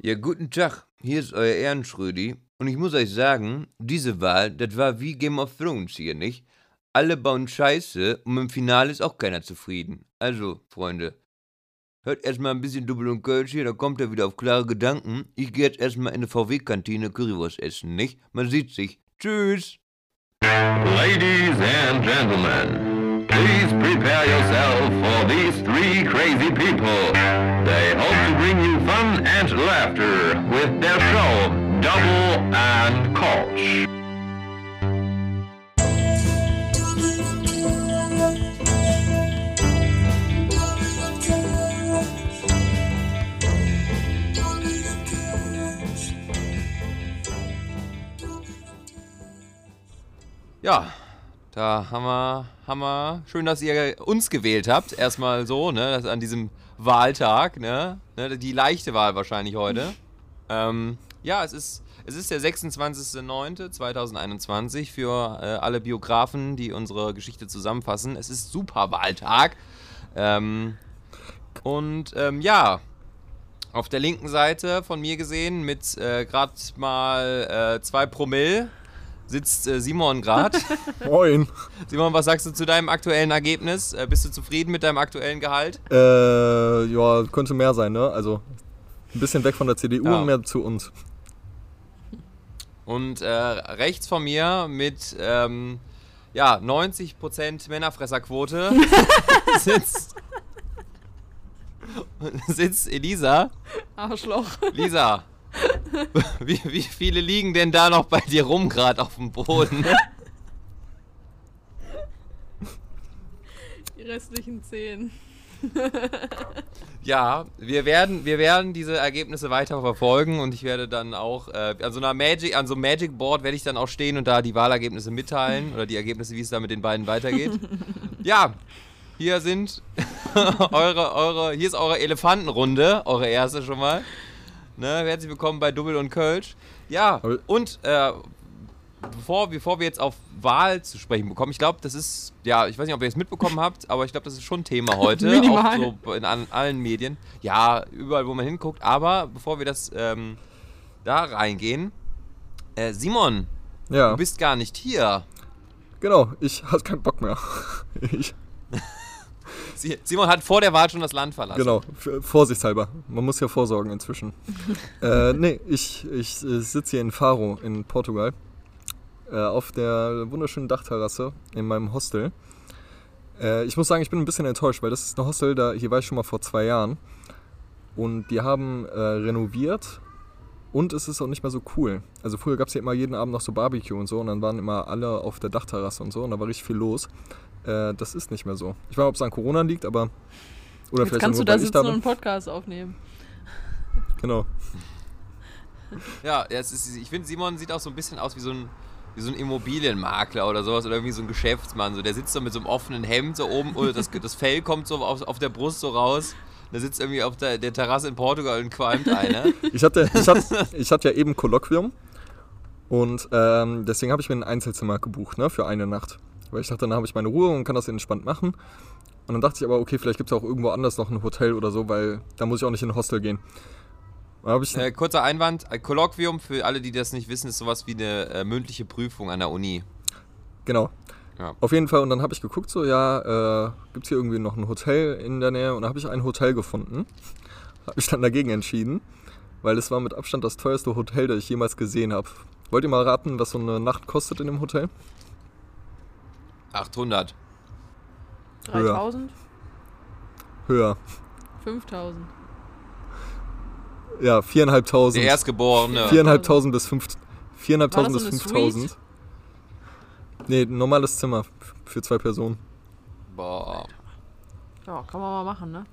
Ja, guten Tag. Hier ist euer Ehrenschrödi. Und ich muss euch sagen, diese Wahl, das war wie Game of Thrones hier, nicht? Alle bauen Scheiße und im Finale ist auch keiner zufrieden. Also, Freunde, hört erstmal ein bisschen Double und Kölsch hier, da kommt er wieder auf klare Gedanken. Ich gehe jetzt erstmal in eine VW-Kantine Currywurst essen, nicht? Man sieht sich. Tschüss. Ladies and gentlemen, please prepare yourself for these three crazy people. They hope to bring you fun and laughter with their show, Double and Koch. Ja, da haben wir. Schön, dass ihr uns gewählt habt. Erstmal so, ne? Das an diesem Wahltag, ne? ne die leichte Wahl wahrscheinlich heute. Ähm, ja, es ist, es ist der 26.09.2021 für äh, alle Biografen, die unsere Geschichte zusammenfassen. Es ist super Wahltag. Ähm, und ähm, ja, auf der linken Seite von mir gesehen mit äh, gerade mal äh, zwei Promille sitzt äh, Simon gerade. Moin. Simon, was sagst du zu deinem aktuellen Ergebnis? Äh, bist du zufrieden mit deinem aktuellen Gehalt? Äh, ja, könnte mehr sein, ne? Also ein bisschen weg von der CDU Ja. und mehr zu uns. Und äh, rechts von mir mit ähm, ja, 90% Männerfresserquote sitzt, sitzt Elisa. Arschloch. Lisa, wie, wie viele liegen denn da noch bei dir rum gerade auf dem Boden? Die restlichen zehn. Ja, wir werden, wir werden diese Ergebnisse weiter verfolgen und ich werde dann auch äh, an so einer Magic, an so einem Magic Board werde ich dann auch stehen und da die Wahlergebnisse mitteilen oder die Ergebnisse, wie es da mit den beiden weitergeht. ja, hier sind eure, eure, hier ist eure Elefantenrunde, eure erste schon mal. Ne, herzlich willkommen bei Double und Kölsch. Ja, und äh, bevor, bevor wir jetzt auf Wahl zu sprechen bekommen, ich glaube, das ist, ja, ich weiß nicht, ob ihr es mitbekommen habt, aber ich glaube, das ist schon Thema heute. Minimal. Auch so in an, allen Medien. Ja, überall, wo man hinguckt. Aber bevor wir das ähm, da reingehen, äh, Simon, Ja, du bist gar nicht hier. genau. Ich hatte keinen Bock mehr. Ich, Simon hat vor der Wahl schon das Land verlassen. genau, vorsichtshalber. Man muss ja vorsorgen inzwischen. äh, nee, ich, ich äh, sitze hier in Faro in Portugal. Äh, auf der wunderschönen Dachterrasse in meinem Hostel. Äh, ich muss sagen, ich bin ein bisschen enttäuscht, weil das ist ein Hostel, da, hier war ich schon mal vor zwei Jahren. Und die haben äh, renoviert und es ist auch nicht mehr so cool. Also früher gab es ja immer jeden Abend noch so Barbecue und so und dann waren immer alle auf der Dachterrasse und so und da war richtig viel los. Äh, das ist nicht mehr so. Ich weiß nicht, ob es an Corona liegt, aber... Oder Jetzt vielleicht kannst auch du nur, da sitzen und einen Podcast aufnehmen. Genau. Ja, ist, ich finde, Simon sieht auch so ein bisschen aus wie so ein, wie so ein Immobilienmakler oder sowas oder irgendwie so ein Geschäftsmann. So, der sitzt so mit so einem offenen Hemd so oben, oder das, das Fell kommt so auf, auf der Brust so raus. Der sitzt irgendwie auf der, der Terrasse in Portugal und qualmt einer. Ich hatte, ich hatte, ich hatte ja eben Kolloquium und ähm, deswegen habe ich mir ein Einzelzimmer gebucht, ne, für eine Nacht. Weil ich dachte, dann habe ich meine Ruhe und kann das entspannt machen. Und dann dachte ich aber, okay, vielleicht gibt es auch irgendwo anders noch ein Hotel oder so, weil da muss ich auch nicht in ein Hostel gehen. Äh, kurzer Einwand: ein Kolloquium für alle, die das nicht wissen, ist sowas wie eine äh, mündliche Prüfung an der Uni. genau. Ja. Auf jeden Fall, und dann habe ich geguckt, so, ja, äh, gibt es hier irgendwie noch ein Hotel in der Nähe? Und da habe ich ein Hotel gefunden. Habe ich dann dagegen entschieden, weil es war mit Abstand das teuerste Hotel, das ich jemals gesehen habe. Wollt ihr mal raten, was so eine Nacht kostet in dem Hotel? 800. Höher. 3000? Höher. 5000. Ja, viereinhalbtausend. Der Erstgeborene. Viereinhalbtausend bis fünf, War viereinhalbtausend das bis so eine fünftausend. Nee, ein normales Zimmer für zwei Personen. Boah. Ja, kann man mal machen, ne?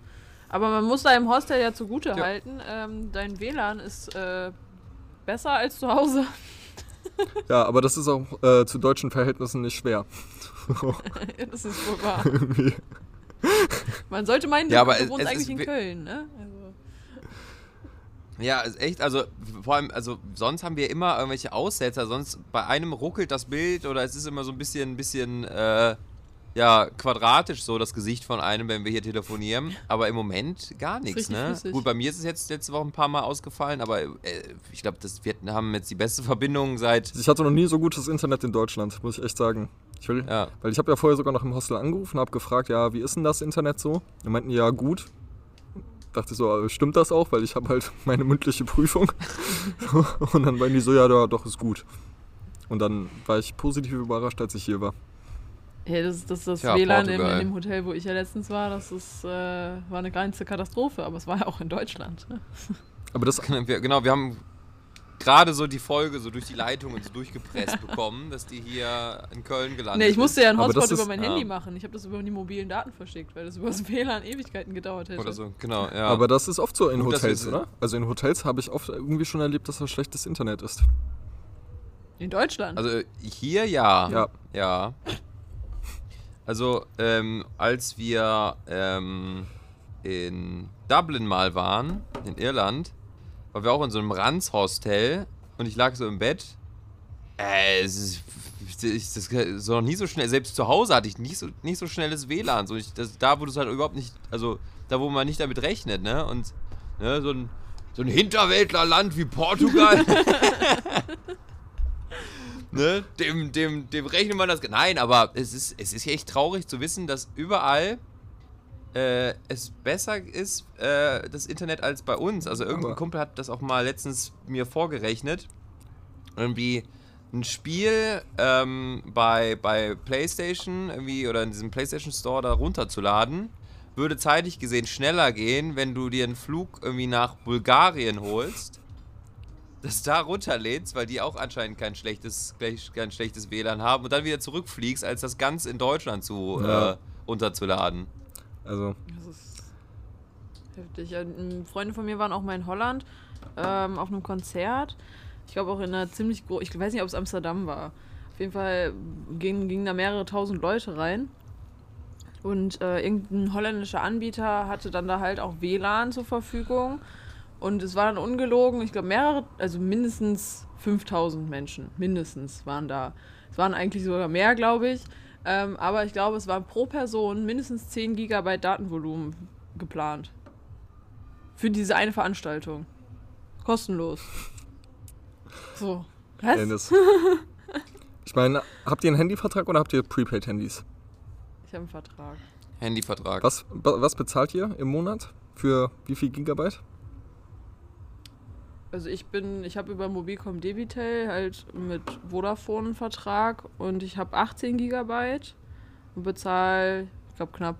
Aber man muss da im Hostel ja zugute halten, ähm, dein WLAN ist äh, besser als zu Hause. Ja, aber das ist auch äh, zu deutschen Verhältnissen nicht schwer. das ist wohl wahr. Man sollte meinen, Ja, du, aber du wohnst es eigentlich ist in Köln, ne? Also, Ja, ist echt, also vor allem, also sonst haben wir immer irgendwelche Aussetzer, sonst bei einem ruckelt das Bild oder es ist immer so ein bisschen, bisschen, äh, ja quadratisch so das Gesicht von einem, wenn wir hier telefonieren. Aber im Moment gar nichts, ne? flüssig. Gut, bei mir ist es jetzt letzte Woche ein paar Mal ausgefallen, aber äh, ich glaube, wir haben jetzt die beste Verbindung seit. Ich hatte noch nie so gutes Internet in Deutschland, muss ich echt sagen. Ich will, Ja. Weil ich habe ja vorher sogar noch im Hostel angerufen, habe gefragt, ja, wie ist denn das Internet so? Die meinten, ja, gut. Dachte so, äh, stimmt das auch? Weil ich habe halt meine mündliche Prüfung. Und dann meinten die so, ja, da- doch, ist gut. Und dann war ich positiv überrascht, als ich hier war. Hey, das, das, das Tja, WLAN in, in dem Hotel, wo ich ja letztens war, das ist, äh, war eine ganze Katastrophe, aber es war ja auch in Deutschland. ne? Aber das, Wir, genau, wir haben gerade so die Folge so durch die Leitungen so durchgepresst bekommen, dass die hier in Köln gelandet Nee, ich musste ja einen Hotspot über mein ja. Handy machen. Ich habe das über die mobilen Daten verschickt, weil das über das WLAN Ewigkeiten gedauert hätte. Oder so, genau, ja. aber das ist oft so in Gut, Hotels, oder? Also in Hotels habe ich oft irgendwie schon erlebt, dass da schlechtes Internet ist. In Deutschland? Also hier ja. Ja. Ja. Also, ähm, als wir ähm, in Dublin mal waren, in Irland, waren wir auch in so einem Ranz-Hostel und ich lag so im Bett. Äh, es ist, ich, das ist noch nie so schnell, selbst zu Hause hatte ich nicht so, nicht so schnelles WLAN. So ich, das, da, wo du es halt überhaupt nicht, also da, wo man nicht damit rechnet, ne? Und ne, so ein, so ein Hinterwäldlerland wie Portugal. ne, dem, dem, dem rechnet man das. Nein, aber es ist, es ist echt traurig zu wissen, dass überall äh, es besser ist, äh, das Internet, als bei uns. Also irgendein Aber- Kumpel hat das auch mal letztens mir vorgerechnet. Irgendwie ein Spiel ähm, bei, bei PlayStation irgendwie oder in diesem PlayStation Store da runterzuladen, würde zeitlich gesehen schneller gehen, wenn du dir einen Flug irgendwie nach Bulgarien holst das da runterlädst, weil die auch anscheinend kein schlechtes, kein schlechtes WLAN haben und dann wieder zurückfliegst, als das ganz in Deutschland zu Ja. äh, runterzuladen. Also, Das ist heftig. Freunde von mir waren auch mal in Holland ähm, auf einem Konzert. Ich glaube auch in einer ziemlich großen, ich weiß nicht, ob es Amsterdam war. Auf jeden Fall gingen, gingen da mehrere tausend Leute rein. Und äh, irgendein holländischer Anbieter hatte dann da halt auch WLAN zur Verfügung. Und es war dann ungelogen, ich glaube mehrere, also mindestens 5000 Menschen, mindestens waren da. Es waren eigentlich sogar mehr, glaube ich. Ähm, aber ich glaube, es waren pro Person mindestens 10 Gigabyte Datenvolumen geplant. Für diese eine Veranstaltung. Kostenlos. So. Was? Dennis. Ich meine, habt ihr einen Handyvertrag oder habt ihr Prepaid-Handys? Ich habe einen Vertrag. Handyvertrag. Was, was bezahlt ihr im Monat? Für wie viel Gigabyte? Also ich bin, ich habe über Mobilcom Debitel halt mit Vodafone einen Vertrag und ich habe 18 Gigabyte und bezahle, ich glaube, knapp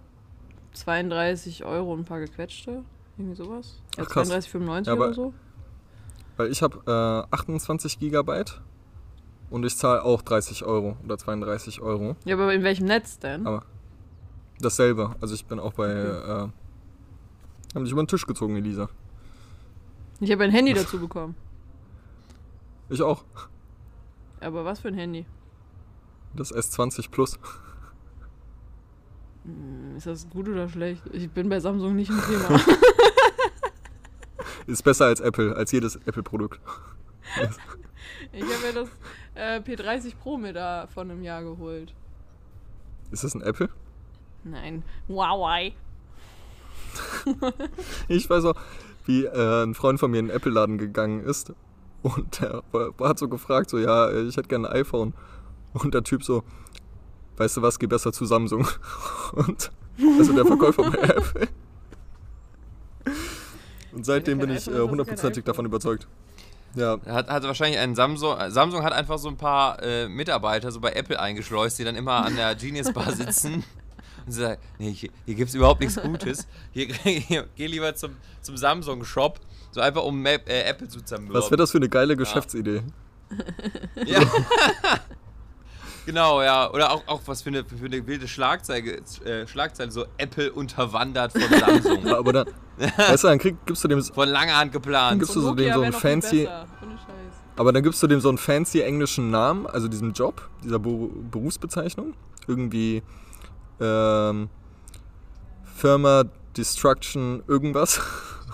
32 Euro und ein paar gequetschte. Irgendwie sowas. Ja, Ach, krass. 32,95 Ja, aber- oder so. Weil ich habe äh, 28 Gigabyte und ich zahle auch 30 Euro oder 32 Euro. Ja, aber in welchem Netz denn? Aber dasselbe. Also ich bin auch bei. Äh, haben dich über den Tisch gezogen, Elisa. Ich habe ein Handy dazu bekommen. Ich auch. Aber was für ein Handy? Das S20 Plus. Hm, Ist das gut oder schlecht? Ich bin bei Samsung nicht im Thema. Ist besser als Apple, als jedes Apple-Produkt. Ich habe ja das äh, P30 Pro mir da vor einem Jahr geholt. Ist das ein Apple? Nein. Huawei. Ich weiß auch, wie äh, ein Freund von mir in den Apple-Laden gegangen ist und der war- hat so gefragt, so, ja, ich hätte gerne ein iPhone. Und der Typ so, weißt du was, geh besser zu Samsung. Und also der Verkäufer bei Apple. Und seitdem bin ich äh, hundertprozentig iPhone. davon überzeugt. Ja, Hat, hat wahrscheinlich ein Samsung. äh, Samsung hat einfach so ein paar äh, Mitarbeiter so bei Apple eingeschleust, die dann immer an der Genius Bar sitzen. Und sie sagen, nee, hier, hier gibt es überhaupt nichts Gutes. Hier, hier, geh lieber zum, zum Samsung-Shop. So einfach um Map, äh, Apple zu zermürben. was wäre das für eine geile Geschäftsidee? Ja. genau, ja. Oder auch, auch was für eine, für eine wilde Schlagzeile, äh, Schlagzeile, so Apple unterwandert von Samsung. Ja, aber dann, weißt du, dann krieg, gibst du dem, von langer Hand geplant. Gibst Und du so dem so viel fancy- besser. Ohne Scheiß. aber dann gibst du dem so einen fancy englischen Namen, also diesem Job, dieser Beru- Berufsbezeichnung. Irgendwie ähm, Firma Destruction irgendwas.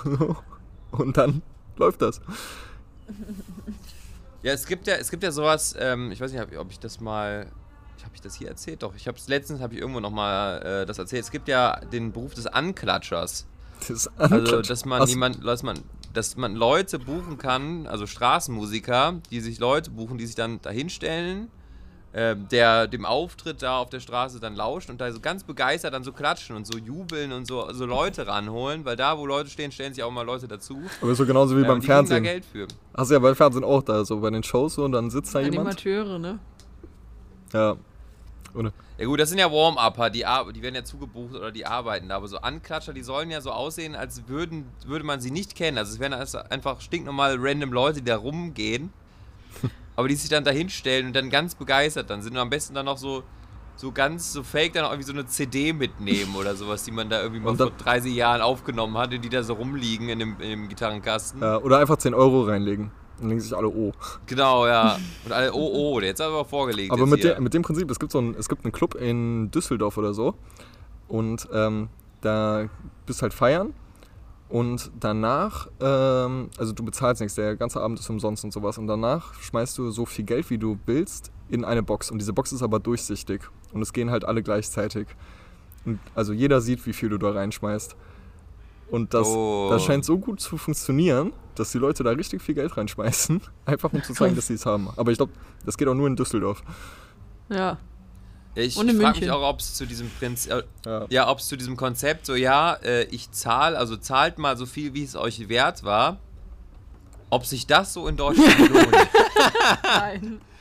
Und dann läuft das. Ja, es gibt ja, es gibt ja sowas, ähm, ich weiß nicht, ob ich das mal. habe ich das hier erzählt? Doch, ich habe es letztens, habe ich irgendwo nochmal äh, das erzählt. Es gibt ja den Beruf des Anklatschers. Das Also, dass man Ach, niemand, dass man, dass man Leute buchen kann, also Straßenmusiker, die sich Leute buchen, die sich dann dahinstellen, äh, der dem Auftritt da auf der Straße dann lauscht und da so ganz begeistert dann so klatschen und so jubeln und so, so Leute ranholen, weil da, wo Leute stehen, stellen sich auch mal Leute dazu. Aber so genauso wie Ja, beim und die kriegen da Fernsehen. Geld für. Hast du ja beim Fernsehen auch da, so bei den Shows so und dann sitzt da jemand. Animateure, ne? Ja. Oder? Ja gut, das sind ja Warm-Upper, die, die werden ja zugebucht oder die arbeiten da, aber so Anklatscher, die sollen ja so aussehen, als würden, würde man sie nicht kennen. Also es wären also einfach stinknormal random Leute, die da rumgehen, aber die sich dann da hinstellen und dann ganz begeistert dann sind und am besten dann noch so, so ganz so fake dann auch irgendwie so eine CD mitnehmen oder sowas, die man da irgendwie mal vor 30 Jahren aufgenommen hatte, die da so rumliegen in dem, in dem Gitarrenkasten. Ja, oder einfach 10 Euro reinlegen. Dann denken sich alle, oh. Genau, ja. Und alle, oh, oh, der jetzt aber vorgelegt. Aber mit, der, mit dem Prinzip, es gibt so einen, es gibt einen Club in Düsseldorf oder so. Und ähm, da bist halt feiern. Und danach, ähm, also du bezahlst nichts, der ganze Abend ist umsonst und sowas. Und danach schmeißt du so viel Geld, wie du willst, in eine Box. Und diese Box ist aber durchsichtig. Und es gehen halt alle gleichzeitig. Und also jeder sieht, wie viel du da reinschmeißt. Und das, Oh. das scheint so gut zu funktionieren, dass die Leute da richtig viel Geld reinschmeißen. Einfach um zu zeigen, dass sie es haben. Aber ich glaube, das geht auch nur in Düsseldorf. Ja. Ich frage mich auch, ob es zu diesem Prinz, äh, Ja. ja, ob es zu diesem Konzept so, ja, äh, ich zahle, also zahlt mal so viel, wie es euch wert war, ob sich das so in Deutschland lohnt. Nein.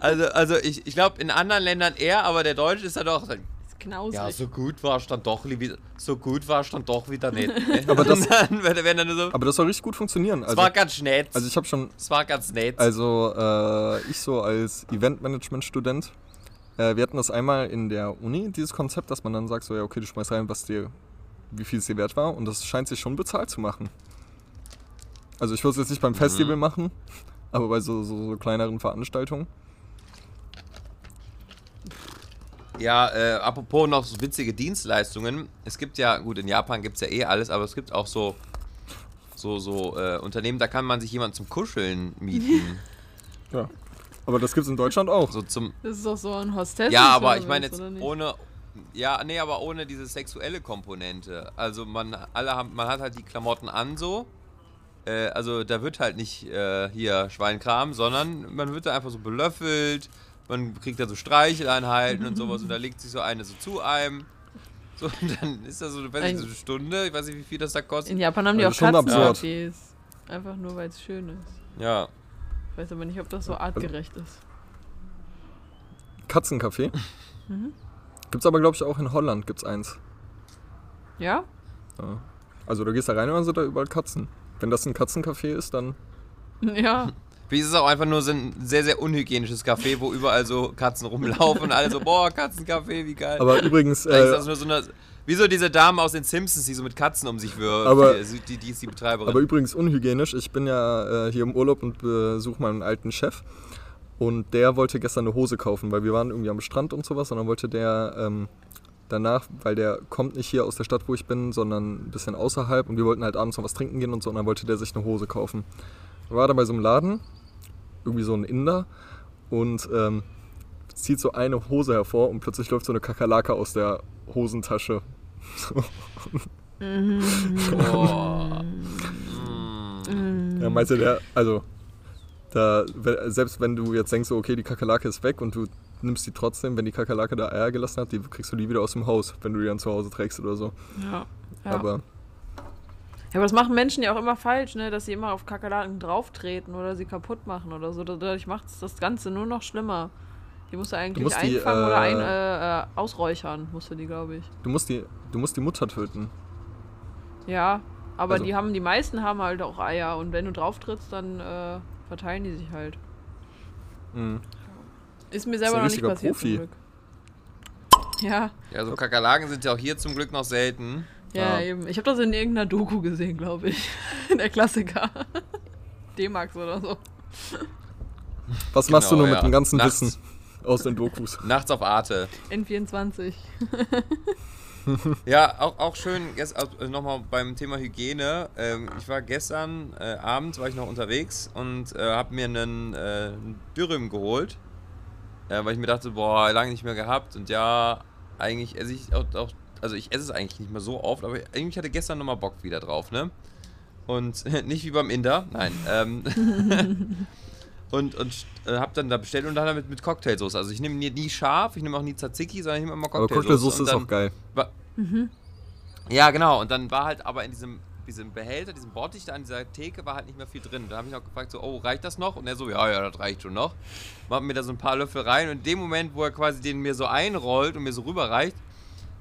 Also, also ich, ich glaube in anderen Ländern eher, aber der Deutsche ist ja doch, ist knausrig. ja, so gut war es dann doch, li- so gut war es dann doch wieder nicht. Aber das- dann so, Aber das soll richtig gut funktionieren. es Also, war ganz nett. also ich habe schon, es war ganz nett. also äh, ich so als Eventmanagement-Student, äh, wir hatten das einmal in der Uni, dieses Konzept, dass man dann sagt, so ja, okay, du schmeißt rein, was dir, wie viel es dir wert war und das scheint sich schon bezahlt zu machen. Also ich würde es jetzt nicht beim Festival machen, aber bei so, so, so kleineren Veranstaltungen. Ja, äh, apropos noch so witzige Dienstleistungen. Es gibt ja, gut, in Japan gibt es ja eh alles, aber es gibt auch so, so, so äh, Unternehmen, da kann man sich jemanden zum Kuscheln mieten. Ja. Aber das gibt es in Deutschland auch. so zum. Das ist doch so ein Hostess. Ja, aber ich meine jetzt ohne. Ja, nee, aber ohne diese sexuelle Komponente. Also man alle haben, man hat halt die Klamotten an so. Äh, also da wird halt nicht äh, hier Schweinkram, sondern man wird da einfach so belöffelt. Man kriegt da so Streicheleinheiten und sowas und da legt sich so eine so zu einem. So, und dann ist das so, ich weiß nicht, so eine Stunde, ich weiß nicht, wie viel das da kostet. In Japan haben die Also auch. Katzencafés. Einfach nur, weil es schön ist. Ja. Ich weiß aber nicht, ob das so artgerecht ist. Katzencafé. Mhm. Gibt's aber, glaube ich, auch in Holland gibt's eins. Ja? Ja. Also du gehst da rein und dann sind da überall Katzen. Wenn das ein Katzencafé ist, dann Ja. Wie ist es auch einfach nur so ein sehr, sehr unhygienisches Café, wo überall so Katzen rumlaufen und alle so, boah, Katzencafé, wie geil. Aber übrigens, Vielleicht ist äh, das nur so eine. Wie so diese Dame aus den Simpsons, die so mit Katzen um sich wirft. Aber- die, die, die ist die Betreiberin. aber übrigens unhygienisch. Ich bin ja äh, hier im Urlaub und besuche meinen alten Chef. Und der wollte gestern eine Hose kaufen, weil wir waren irgendwie am Strand und sowas. Und dann wollte der ähm, danach, weil der kommt nicht hier aus der Stadt, wo ich bin, sondern ein bisschen außerhalb. Und wir wollten halt abends noch was trinken gehen und so. Und dann wollte der sich eine Hose kaufen. War da bei so einem Laden, irgendwie so ein Inder. Und ähm, zieht so eine Hose hervor und plötzlich läuft so eine Kakerlake aus der Hosentasche. Boah. Ja, meinte der, also, da, selbst wenn du jetzt denkst, okay, die Kakerlake ist weg und du nimmst die trotzdem, wenn die Kakerlake da Eier gelassen hat, die kriegst du die wieder aus dem Haus, wenn du die dann zu Hause trägst oder so. Ja. Ja. Aber ja, aber das machen Menschen ja auch immer falsch, ne? Dass sie immer auf Kakerlaken drauftreten oder sie kaputt machen oder so. Dadurch macht es das Ganze nur noch schlimmer. Die musst du eigentlich musst die, einfangen oder äh, ein, äh, äh, ausräuchern, musst du die, glaube ich. du musst die, du musst die Mutter töten. Ja, aber Also- die haben, die meisten haben halt auch Eier und wenn du drauf trittst, dann äh, verteilen die sich halt. Mhm. Ist mir selber noch nicht passiert Profi. zum Glück. Ja, Ja, so Kakerlaken sind ja auch hier zum Glück noch selten. ja, Ja. eben. Ich habe das in irgendeiner Doku gesehen, glaube ich. Der Klassiker. D-Max oder so. Was machst du Genau, nur ja. mit dem ganzen Nachts. Wissen aus den Dokus? Nachts auf Arte. N24. Ja, auch, auch schön, nochmal beim Thema Hygiene. Ähm, ich war gestern äh, Abend, war ich noch unterwegs und äh, habe mir einen äh, Dürüm geholt. Äh, weil ich mir dachte, boah, lange nicht mehr gehabt und ja, eigentlich esse ich auch, auch also ich esse es eigentlich nicht mehr so oft, aber irgendwie hatte gestern nochmal Bock wieder drauf, ne? Und nicht wie beim Inder, nein. Ähm, und und äh, hab dann da bestellt und dann damit mit Cocktailsoße. Also ich nehme nie, nie scharf, ich nehme auch nie Tzatziki, sondern ich nehme immer Aber Cocktailsoße. Cocktailsoße Und ist auch geil. War, Ja, genau. Und dann war halt aber in diesem, diesem Behälter, diesem Bottich da an dieser Theke war halt nicht mehr viel drin. Da habe ich auch gefragt, so, oh, reicht das noch? Und er so, ja, ja, das reicht schon noch. Macht mir da so ein paar Löffel rein. Und in dem Moment, wo er quasi den mir so einrollt und mir so rüberreicht,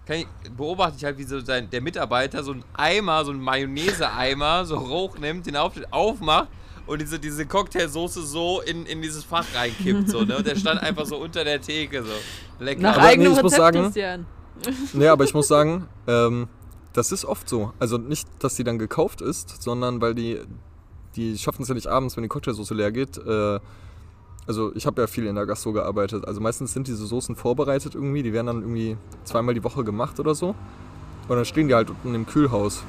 kann ich, beobachte ich halt, wie so sein, der Mitarbeiter so einen Eimer, so einen Mayonnaise-Eimer, so hoch nimmt, den auf, aufmacht und diese, diese Cocktailsoße so in, in dieses Fach reinkippt. So, ne? Und der stand einfach so unter der Theke. So. Lecker. Nach Aber nee, eigenem ich muss Rezept, sagen- Christian. Nee, aber ich muss sagen, ähm, das ist oft so. Also nicht, dass die dann gekauft ist, sondern weil die, die schaffen es ja nicht abends, wenn die Cocktailsoße leer geht. Äh, also ich habe ja viel in der Gastro gearbeitet. Also meistens sind diese Soßen vorbereitet irgendwie. Die werden dann irgendwie zweimal die Woche gemacht oder so. Und dann stehen die halt unten im Kühlhaus.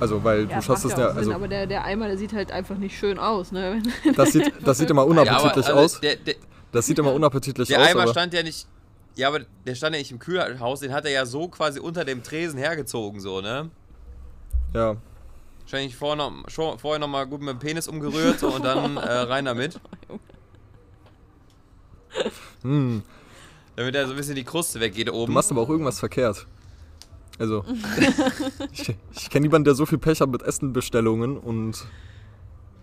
Also weil Ja, du schaffst es ja, Sinn, also aber der, der Eimer, der sieht halt einfach nicht schön aus, ne? das sieht, das sieht immer Ja, aber, unappetitlich also, aus. Der, der, Das sieht immer unappetitlich Der aus. Eimer aber, stand ja nicht. Ja, aber der stand ja nicht im Kühlhaus, den hat er ja so quasi unter dem Tresen hergezogen, so, ne? ja. Wahrscheinlich vorher noch, schon, vorher noch mal gut mit dem Penis umgerührt so, und dann äh, rein damit. Hm, Damit er so ein bisschen die Kruste weggeht du oben. machst aber auch irgendwas verkehrt. Also, ich, ich kenne niemanden, der so viel Pech hat mit Essenbestellungen und.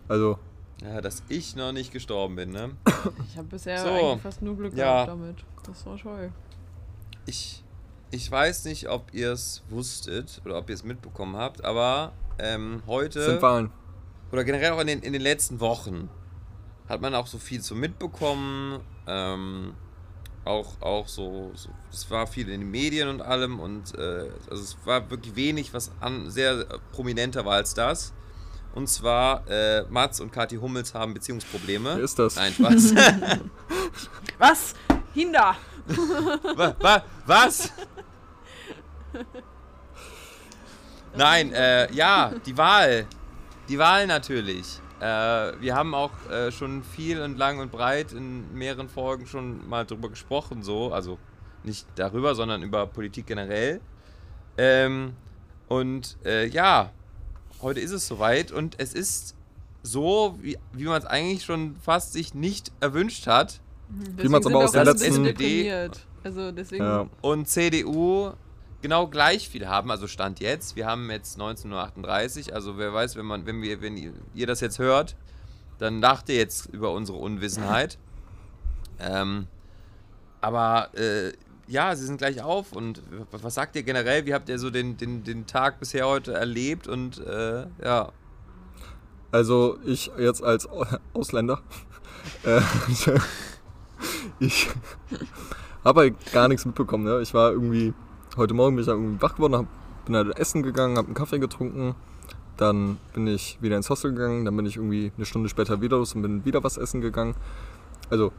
Also, Ja, dass ich noch nicht gestorben bin, ne? Ich habe bisher So. eigentlich fast nur Glück Ja. gehabt damit. Das war toll. Ich, ich weiß nicht, ob ihr es wusstet oder ob ihr es mitbekommen habt, aber ähm, heute. sind Wahlen. oder generell auch in den, in den letzten Wochen hat man auch so viel so mitbekommen. Ähm, auch, auch so, so, es war viel in den Medien und allem und äh, also es war wirklich wenig, was an, sehr äh, prominenter war als das. Und zwar, äh, Mats und Kathi Hummels haben Beziehungsprobleme. Wer ist das? Nein, Spaß. Was? Hinda! wa, wa, was? Nein, äh, ja, die Wahl. Die Wahl natürlich. Äh, wir haben auch äh, schon viel und lang und breit in mehreren Folgen schon mal drüber gesprochen, so. Also nicht darüber, sondern über Politik generell. Ähm, und äh, ja, heute ist es soweit und es ist so, wie, wie man es eigentlich schon fast sich nicht erwünscht hat. Deswegen man's sind aber auch aus der alle letzten- deprimiert. Also deswegen. Ja. und CDU genau gleich viel haben, also Stand jetzt. Wir haben jetzt 1938, also wer weiß, wenn man, wenn wir, wenn ihr, das jetzt hört, dann lacht ihr jetzt über unsere Unwissenheit. Ähm, aber äh, ja, sie sind gleich auf und was sagt ihr generell? Wie habt ihr so den, den, den Tag bisher heute erlebt und äh, ja. Also, ich jetzt als Au- Ausländer. äh, ich habe halt gar nichts mitbekommen. Ne? Ich war irgendwie. Heute Morgen bin ich halt irgendwie wach geworden, hab, bin halt essen gegangen, habe einen Kaffee getrunken. Dann bin ich wieder ins Hostel gegangen. Dann bin ich irgendwie eine Stunde später wieder los und bin wieder was essen gegangen. Also,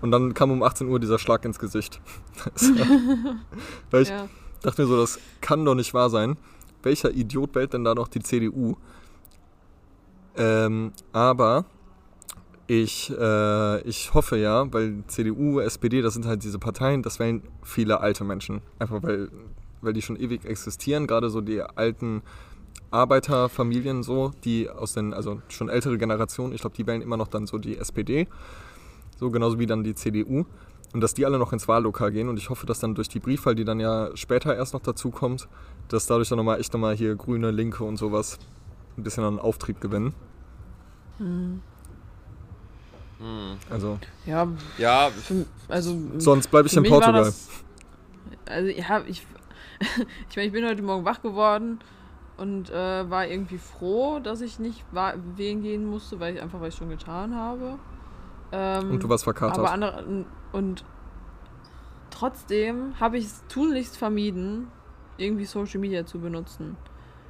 und dann kam um 18 Uhr dieser Schlag ins Gesicht. Weil ich Ja. dachte mir so, das kann doch nicht wahr sein. Welcher Idiot wählt denn da noch die CDU? Ähm, aber ich, äh, ich hoffe ja, weil CDU, SPD, das sind halt diese Parteien, das wählen viele alte Menschen. Einfach weil, weil die schon ewig existieren, gerade so die alten Arbeiterfamilien so, die aus den, also schon ältere Generationen, ich glaube, die wählen immer noch dann so die SPD. So genauso wie dann die CDU. Und dass die alle noch ins Wahllokal gehen. Und ich hoffe, dass dann durch die Briefwahl, die dann ja später erst noch dazu kommt, dass dadurch dann nochmal echt nochmal hier Grüne, Linke und sowas ein bisschen an Auftrieb gewinnen. Hm. Also, Ja, Ja, für, also. sonst bleibe ich in Portugal. Das, also, ja, ich. ich meine, ich bin heute Morgen wach geworden und äh, war irgendwie froh, dass ich nicht wählen gehen musste, weil ich einfach, weil ich schon getan habe. Ähm, Und du warst verkatert. Aber andere, und trotzdem habe ich es tunlichst vermieden, irgendwie Social Media zu benutzen.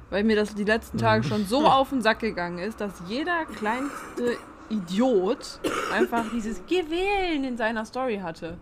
Weil mir das die letzten Tage schon so auf den Sack gegangen ist, dass jeder kleinste Idiot einfach dieses Geh wählen in seiner Story hatte.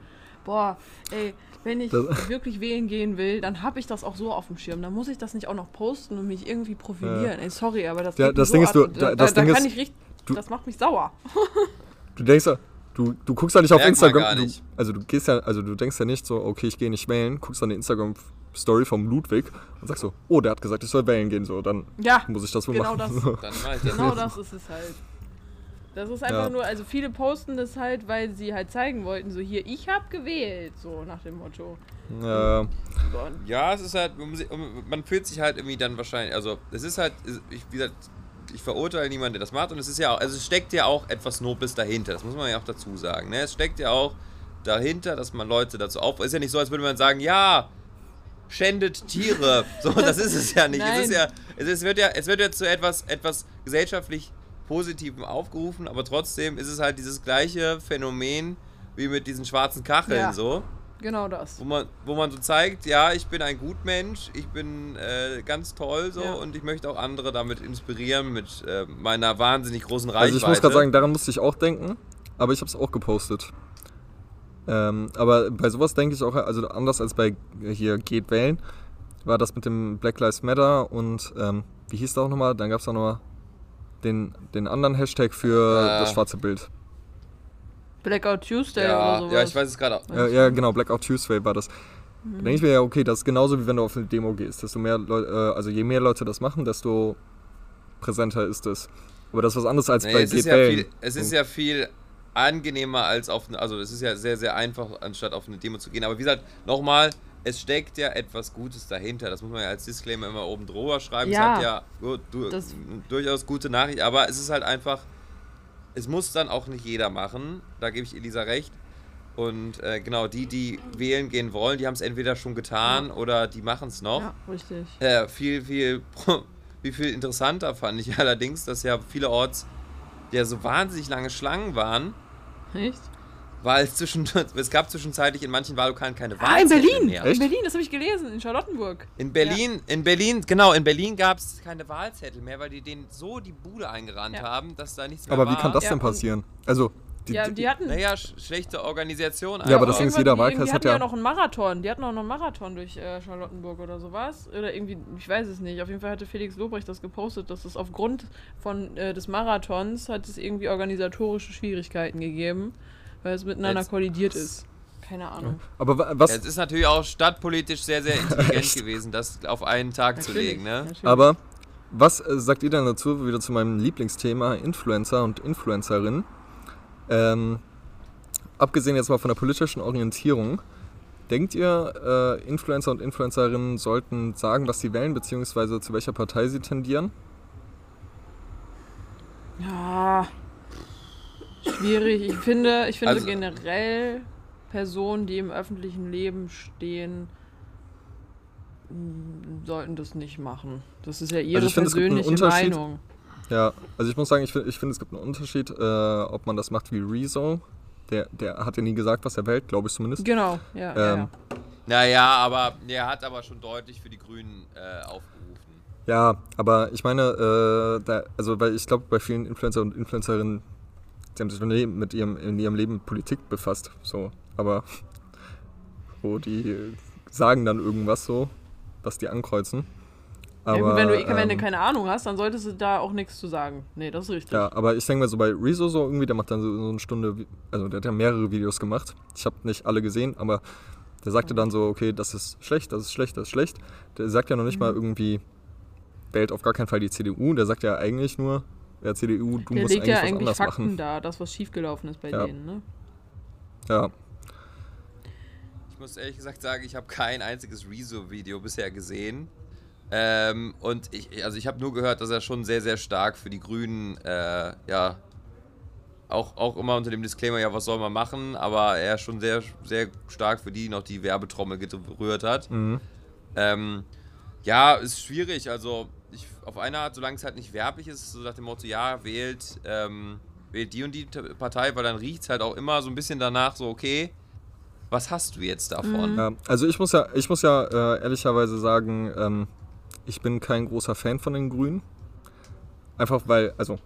Boah, ey, wenn ich Das- wirklich wählen gehen will, dann habe ich das auch so auf dem Schirm. Dann muss ich das nicht auch noch posten und mich irgendwie profilieren. Ey, sorry, aber das Ja, das so Ding ist, du- da- da, das da Ding kann ist, ich richtig, du- das macht mich sauer. Du denkst, ja- Du, du guckst ja nicht auf Merkt man Instagram. gar Du, nicht. also du gehst ja, also du denkst ja nicht so, okay, ich gehe nicht wählen, guckst dann die Instagram-Story vom Ludwig und sagst so, oh, der hat gesagt, ich soll wählen gehen, so, dann Ja, muss ich das wohl genau machen. das. So. Dann mach ich das genau jetzt. das ist es halt. Das ist einfach Ja. nur, also viele posten das halt, weil sie halt zeigen wollten, so hier, ich hab gewählt, so nach dem Motto. Ja, Ja, es ist halt, man fühlt sich halt irgendwie dann wahrscheinlich, also es ist halt, ich, wie gesagt, ich verurteile niemanden, der das macht und es ist ja auch, also es steckt ja auch etwas Nobles dahinter, das muss man ja auch dazu sagen, ne? Es steckt ja auch dahinter, dass man Leute dazu auf, ist ja nicht so, als würde man sagen, ja, schändet Tiere, so, das ist es ja nicht, es ist Nein. ja, es, ist, wird ja, es wird ja zu etwas, etwas gesellschaftlich Positivem aufgerufen, aber trotzdem ist es halt dieses gleiche Phänomen wie mit diesen schwarzen Kacheln, Ja. so genau das. wo man, wo man so zeigt, ja, ich bin ein Gutmensch, ich bin äh, ganz toll so Ja. und ich möchte auch andere damit inspirieren mit äh, meiner wahnsinnig großen Reichweite. also ich muss gerade sagen, daran musste ich auch denken, aber ich habe es auch gepostet. Ähm, aber bei sowas denke ich auch, also anders als bei hier Geht wählen, war das mit dem Black Lives Matter und ähm, wie hieß das auch nochmal? Dann gab es auch nochmal den, den anderen Hashtag für Äh. das schwarze Bild. Blackout Tuesday oder ja, sowas. ja, ich weiß es gerade auch. Ja, ja, genau, Blackout Tuesday war das. Mhm. Da denke ich mir ja, okay, das ist genauso wie wenn du auf eine Demo gehst. Desto mehr Leute, äh, also je mehr Leute das machen, desto präsenter ist es. Aber das ist was anderes als Nee, bei es, ist ja viel, es ist ja viel angenehmer als auf eine, also es ist ja sehr, sehr einfach, anstatt auf eine Demo zu gehen. Aber wie gesagt, nochmal, es steckt ja etwas Gutes dahinter. Das muss man ja als Disclaimer immer oben drüber schreiben. Ja. Es hat ja du, du, durchaus gute Nachricht, aber es ist halt einfach, es muss dann auch nicht jeder machen. Da gebe ich Elisa recht. Und äh, genau, die, die wählen gehen wollen, die haben es entweder schon getan oder die machen es noch. Ja, richtig. Äh, viel, viel, wie viel interessanter fand ich allerdings, dass ja vielerorts ja so wahnsinnig lange Schlangen waren, Echt? Weil es zwischen, es gab zwischenzeitlich in manchen Wahllokalen keine Ah, in Wahlzettel Berlin! mehr. In Berlin, das habe ich gelesen, in Charlottenburg. In Berlin, in Berlin, genau, in Berlin gab es keine Wahlzettel mehr, weil die denen so die Bude eingerannt Ja. haben, dass da nichts mehr Aber war. wie kann das Ja, denn passieren? Also, die, Ja, die hatten. Naja, sch schlechte Organisation. Ja, aber das Ding ist, jeder die- Wahlkreis die hat hatten ja- ja noch einen Marathon. Die hatten auch noch einen Marathon durch äh, Charlottenburg oder sowas. Oder irgendwie, ich weiß es nicht. Auf jeden Fall hatte Felix Lobrecht das gepostet, dass es aufgrund von, äh, des Marathons hat es irgendwie organisatorische Schwierigkeiten gegeben, weil es miteinander Jetzt- kollidiert ist. Keine Ahnung. aber wa- was, Ja, es ist natürlich auch stadtpolitisch sehr, sehr intelligent gewesen, das auf einen Tag zu legen, ne? natürlich. aber was äh, sagt ihr denn dazu, wieder zu meinem Lieblingsthema, Influencer und Influencerinnen? Ähm, abgesehen jetzt mal von der politischen Orientierung, denkt ihr, äh, Influencer und Influencerinnen sollten sagen, was sie wählen, beziehungsweise zu welcher Partei sie tendieren? Ja. Schwierig. Ich finde, ich finde Also- generell Personen, die im öffentlichen Leben stehen, m, sollten das nicht machen. Das ist ja ihre Also einen persönliche. Meinung. Ja, also ich muss sagen, ich finde, ich find, es gibt einen Unterschied, äh, ob man das macht wie Rezo. Der, der hat ja nie gesagt, was er wählt, glaube ich zumindest. Genau, ja. ja, Ähm, ja. Naja, aber er hat aber schon deutlich für die Grünen äh, aufgerufen. Ja, aber ich meine, äh, da, also weil ich glaube, bei vielen Influencer und Influencerinnen, die haben sich noch nie mit ihrem, in ihrem Leben mit Politik befasst. So, aber so, die sagen dann irgendwas so, was die ankreuzen. Aber, ja, gut, wenn, du, wenn du ähm, keine Ahnung hast, dann solltest du da auch nichts zu sagen. Nee, das ist richtig. Ja, aber ich denke mal so bei Rezo so irgendwie, der macht dann so, so eine Stunde, also der hat ja mehrere Videos gemacht. Ich habe nicht alle gesehen, aber der sagte dann so, okay, das ist schlecht, das ist schlecht, das ist schlecht. Der sagt ja noch nicht mal Mhm. irgendwie, wählt auf gar keinen Fall die CDU. Der sagt ja eigentlich nur, ja, CDU, du Der musst legt eigentlich ja was eigentlich anders Fakten machen. da, das, was schiefgelaufen ist bei Ja. denen, ne? Ja, Ich muss ehrlich gesagt sagen, ich habe kein einziges Rezo-Video bisher gesehen. Ähm, und ich, also ich habe nur gehört, dass er schon sehr, sehr stark für die Grünen, äh, ja, auch, auch immer unter dem Disclaimer, ja, was soll man machen, aber er schon sehr, sehr stark für die noch die Werbetrommel gerührt hat. mhm. Ähm, ja, ist schwierig. Also, ich, auf eine Art, solange es halt nicht werblich ist, so nach dem Motto, ja, wählt, ähm, wählt die und die Partei, weil dann riecht es halt auch immer so ein bisschen danach, so, okay, was hast du jetzt davon? ja. Also ich muss ja, ich muss ja äh, ehrlicherweise sagen, ähm, ich bin kein großer Fan von den Grünen. Einfach weil, also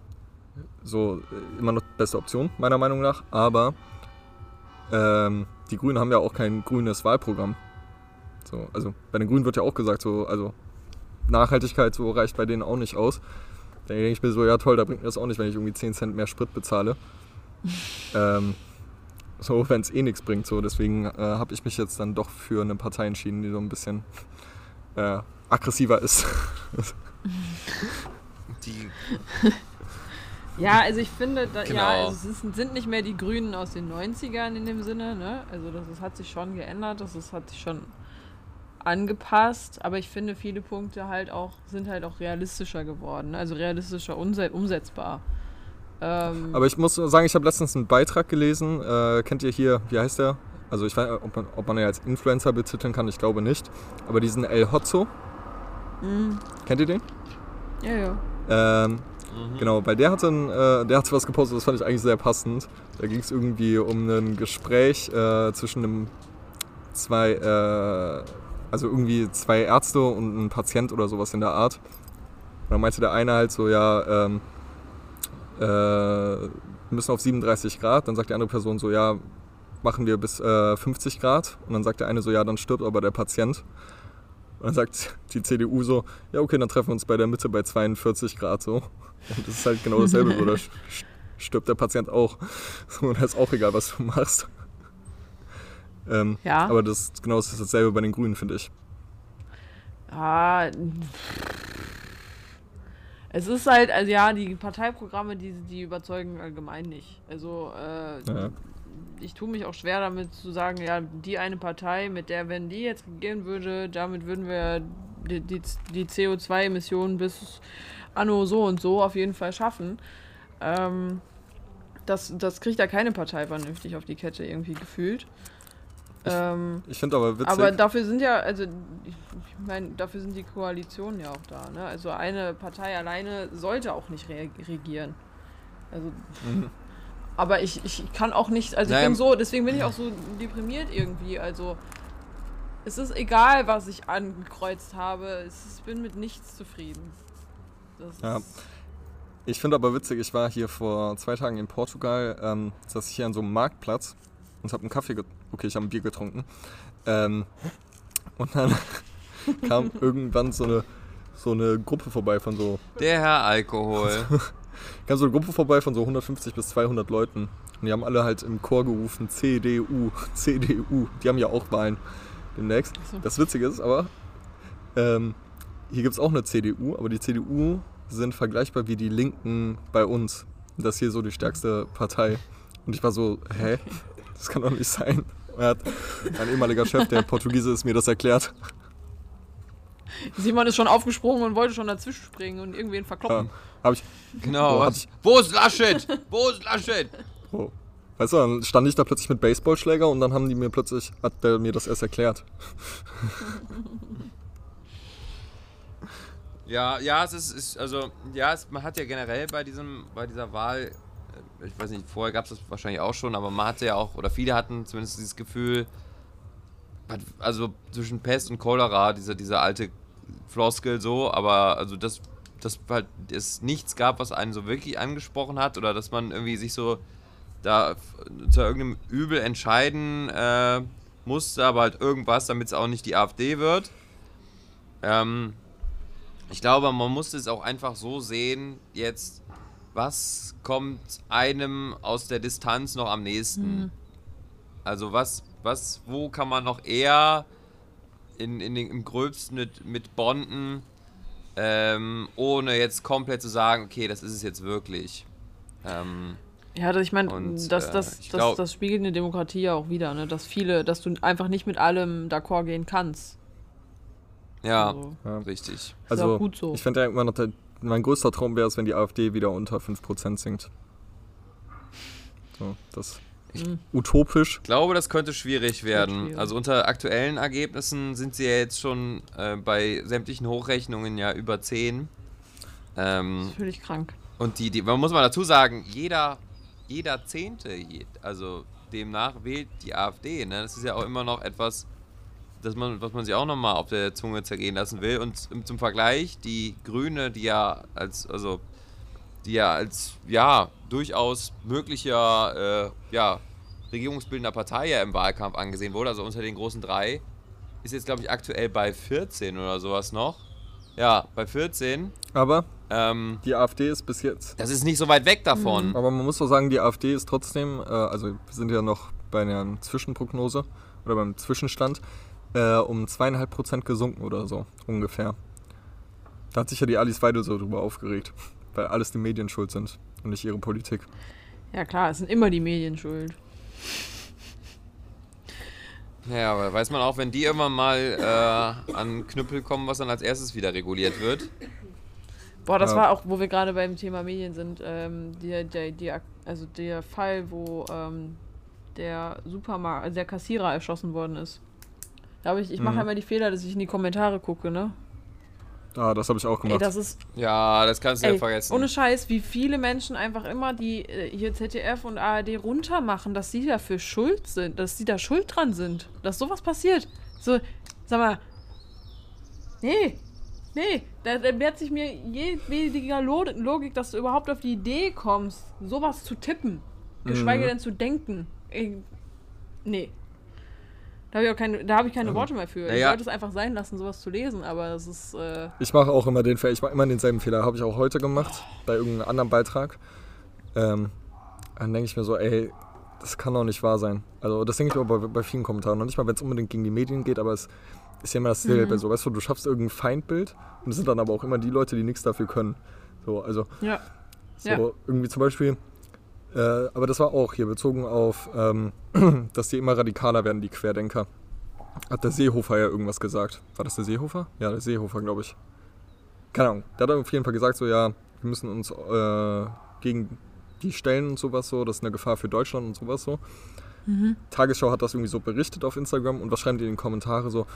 so äh, immer noch die beste Option, meiner Meinung nach. Aber ähm, die Grünen haben ja auch kein grünes Wahlprogramm. So, also bei den Grünen wird ja auch gesagt, so, also Nachhaltigkeit so reicht bei denen auch nicht aus. Da denke ich mir so, ja toll, da bringt mir das auch nicht, wenn ich irgendwie 10 Cent mehr Sprit bezahle. ähm, So, wenn es eh nichts bringt. So, deswegen äh, habe ich mich jetzt dann doch für eine Partei entschieden, die so ein bisschen äh, aggressiver ist. Die, Ja, also ich finde, da, Genau. ja, also es ist, sind nicht mehr die Grünen aus den 90ern in dem Sinne, ne? Also das, das hat sich schon geändert, das ist, hat sich schon angepasst, aber ich finde viele Punkte halt auch, sind halt auch realistischer geworden, ne? also realistischer umse umsetzbar. Ähm, Aber ich muss sagen, ich habe letztens einen Beitrag gelesen. Äh, kennt ihr hier, wie heißt der? Also ich weiß, nicht, ob man, ob man ihn als Influencer betiteln kann, ich glaube nicht. Aber diesen El Hotzo, mh, kennt ihr den? ja, ja. Ähm, Genau, weil der hatte, ein, äh, der hatte was gepostet, das fand ich eigentlich sehr passend. Da ging es irgendwie um ein Gespräch äh, zwischen einem zwei, äh, also irgendwie zwei Ärzte und ein Patient oder sowas in der Art. Und dann meinte der eine halt so, ja, ähm, äh, wir müssen auf 37 Grad. Dann sagt die andere Person so, ja, machen wir bis äh, 50 Grad. Und dann sagt der eine so, ja, dann stirbt aber der Patient. Und dann sagt die CDU so, ja okay, dann treffen wir uns bei der Mitte bei 42 Grad so. Und das ist halt genau dasselbe, sch- stirbt der Patient auch. Und da ist auch egal, was du machst. Ähm, Ja. Aber das ist genau das ist dasselbe bei den Grünen, finde ich. Ah, es ist halt, also ja, die Parteiprogramme, die, die überzeugen allgemein nicht. Also, äh, Ja. ich tue mich auch schwer damit zu sagen, ja, die eine Partei, mit der, wenn die jetzt regieren würde, damit würden wir die, die, die CO2-Emissionen bis anno so und so auf jeden Fall schaffen. Ähm, das, das kriegt ja keine Partei vernünftig auf die Kette irgendwie gefühlt. Ähm, Ich finde aber witzig, aber dafür sind ja, also ich meine, dafür sind die Koalitionen ja auch da. Ne? Also eine Partei alleine sollte auch nicht re regieren. Also, Mhm. aber ich, ich kann auch nicht, also Naja, ich bin so, deswegen bin ich auch so deprimiert irgendwie. Also es ist egal, was ich angekreuzt habe. Ist, ich bin mit nichts zufrieden. Das Ja. ich finde aber witzig, ich war hier vor zwei Tagen in Portugal, ähm, saß ich hier an so einem Marktplatz und habe einen Kaffee, get okay, ich habe ein Bier getrunken. Ähm, und dann kam irgendwann so eine, so eine Gruppe vorbei von so der Herr Alkohol. kam so eine Gruppe vorbei von so 150 bis 200 Leuten. Und die haben alle halt im Chor gerufen, CDU, CDU. Die haben ja auch Wahlen demnächst. Das Witzige ist aber, ähm, hier gibt es auch eine CDU, aber die CDU sind vergleichbar wie die Linken bei uns. Das ist hier so die stärkste Partei. Und ich war so, hä? Das kann doch nicht sein. Hat mein ehemaliger Chef, der Portugiese ist, mir das erklärt. Simon ist schon aufgesprungen und wollte schon dazwischen springen und irgendwen verkloppen. Ähm, Habe ich, Genau. Oh, hab ich- Wo ist Laschet? Wo ist Laschet? oh. Weißt du, dann stand ich da plötzlich mit Baseballschläger und dann haben die mir plötzlich, hat der mir das erst erklärt. Ja, ja, es ist, ist also, ja, es, man hat ja generell bei diesem, bei dieser Wahl, ich weiß nicht, vorher gab es das wahrscheinlich auch schon, aber man hatte ja auch, oder viele hatten zumindest dieses Gefühl, also zwischen Pest und Cholera, diese, diese alte Floskel so, aber also das, dass halt es nichts gab, was einen so wirklich angesprochen hat oder dass man irgendwie sich so da zu irgendeinem Übel entscheiden äh, musste, aber halt irgendwas, damit es auch nicht die AfD wird. Ähm, ich glaube, man muss es auch einfach so sehen, jetzt, was kommt einem aus der Distanz noch am nächsten? Also was, was, wo kann man noch eher in, in den, im Gröbsten mit, mit bonden, ähm, ohne jetzt komplett zu sagen, okay, das ist es jetzt wirklich. Ähm, Ja, das, ich meine, Und, das, äh, das, das, glaub- das spiegelt eine Demokratie ja auch wieder, ne? Dass viele, dass du einfach nicht mit allem d'accord gehen kannst. ja, Also, Ja. richtig. Ist Also, auch gut so. ich fände ja immer noch, der, mein größter Traum wäre es, wenn die AfD wieder unter 5% sinkt. So, das Mhm. utopisch. Ich glaube, das könnte schwierig werden. schwierig. Also unter aktuellen Ergebnissen sind sie ja jetzt schon äh, bei sämtlichen Hochrechnungen ja über 10. Ähm, ist völlig krank. und die, die, man muss mal dazu sagen, jeder, jeder Zehnte, also demnach wählt die AfD. Ne? Das ist ja auch immer noch etwas, das man, was man sich auch nochmal auf der Zunge zergehen lassen will. Und zum- Vergleich, die Grüne, die ja als, also die ja als ja durchaus möglicher äh, ja, regierungsbildender Partei ja im Wahlkampf angesehen wurde, also unter den großen drei, ist jetzt glaube ich aktuell bei 14 oder sowas noch. Ja, bei 14. Aber Ähm, die AfD ist bis jetzt. das ist nicht so weit weg davon. Aber man muss doch sagen, die AfD ist trotzdem, äh, also wir sind ja noch bei einer Zwischenprognose oder beim Zwischenstand äh, um zweieinhalb Prozent gesunken oder so ungefähr. Da hat sich ja die Alice Weidel so drüber aufgeregt, weil alles die Medien schuld sind und nicht ihre Politik. Ja klar, es sind immer die Medien schuld. Ja, aber weiß man auch, wenn die irgendwann mal äh, an Knüppel kommen, was dann als erstes wieder reguliert wird. Boah, das Ja. war auch, wo wir gerade beim Thema Medien sind, ähm, der, der, der, also der Fall, wo ähm, der Supermarkt, also der Kassierer erschossen worden ist. Habe ich, ich mache Mhm. immer die Fehler, dass ich in die Kommentare gucke, ne? Ah, das habe ich auch Ey, gemacht. das ist Ja, das kannst du ja Ey, vergessen. ohne Scheiß, wie viele Menschen einfach immer die äh, hier ZDF und ARD runtermachen, dass sie dafür schuld sind, dass sie da schuld dran sind, dass sowas passiert. So, sag mal, nee, nee, da, wehrt sich mir jedwediger Lo Logik, dass du überhaupt auf die Idee kommst, sowas zu tippen, geschweige Mhm. denn zu denken. Ey, nee. Da habe ich, auch keine- da hab ich keine Worte mehr für. Ich naja. sollte es einfach sein lassen, sowas zu lesen, aber es ist, äh, Ich mache auch immer den Fehler, ich mache immer denselben Fehler, habe ich auch heute gemacht, bei irgendeinem anderen Beitrag. Ähm, dann denke ich mir so, ey, das kann doch nicht wahr sein. Also das denke ich aber bei, bei vielen Kommentaren. Noch nicht mal, wenn es unbedingt gegen die Medien geht, aber es ist ja immer dasselbe. So, weißt du, du schaffst irgendein Feindbild und es sind dann aber auch immer die Leute, die nichts dafür können. So, also ja. so Ja. irgendwie zum Beispiel, äh, aber das war auch hier bezogen auf, ähm, dass die immer radikaler werden, die Querdenker. Hat der Seehofer ja irgendwas gesagt. War das der Seehofer? Ja, der Seehofer, glaube ich. Keine Ahnung. Der hat auf jeden Fall gesagt, so ja, wir müssen uns äh, gegen die stellen und sowas so. Das ist eine Gefahr für Deutschland und sowas so. Tagesschau hat das irgendwie so berichtet auf Instagram und was schreiben die in den Kommentare so?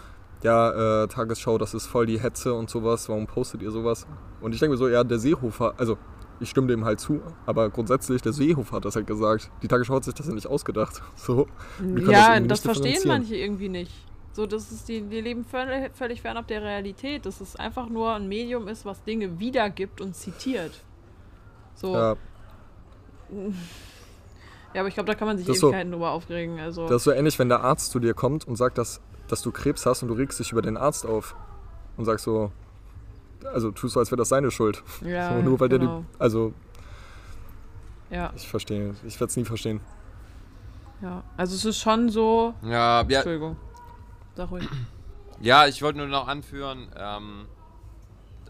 Ja, äh, Tagesschau, das ist voll die Hetze und sowas, warum postet ihr sowas? Und ich denke mir so, ja, der Seehofer, also ich stimme dem halt zu, aber grundsätzlich, der Seehofer hat das halt gesagt. Die Tagesschau hat sich das ja nicht ausgedacht. So. Ja, das nicht verstehen manche irgendwie nicht. So, das ist die, die leben völlig, völlig fernab der Realität. Das ist einfach nur ein Medium ist, was Dinge wiedergibt und zitiert. So, ja, Ja, aber ich glaube, da kann man sich Das ist so- Ewigkeiten drüber aufregen. Also, das ist so ähnlich, wenn der Arzt zu dir kommt und sagt, dass, dass du Krebs hast und du regst dich über den Arzt auf und sagst so, also tust so, als wäre das seine Schuld. ja, so, nur weil der genau. die, also ja, ich verstehe, ich werde es nie verstehen. ja. Also es ist schon so. Ja, ja, Entschuldigung. Sag ruhig. ja, ich wollte nur noch anführen, ähm,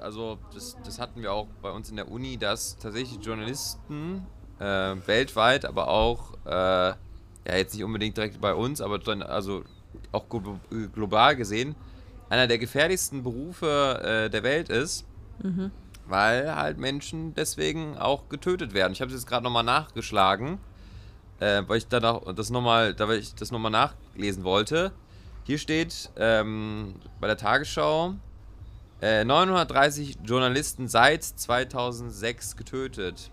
also das, das hatten wir auch bei uns in der Uni, dass tatsächlich Journalisten äh, weltweit, aber auch, äh, ja jetzt nicht unbedingt direkt bei uns, aber dann, also auch glo global gesehen, einer der gefährlichsten Berufe äh, der Welt ist, weil halt Menschen deswegen auch getötet werden. Ich habe es jetzt gerade nochmal nachgeschlagen, äh, weil ich dann auch das nochmal, da weil ich das nochmal nachlesen wollte. Hier steht ähm, bei der Tagesschau äh, 930 Journalisten seit 2006 getötet.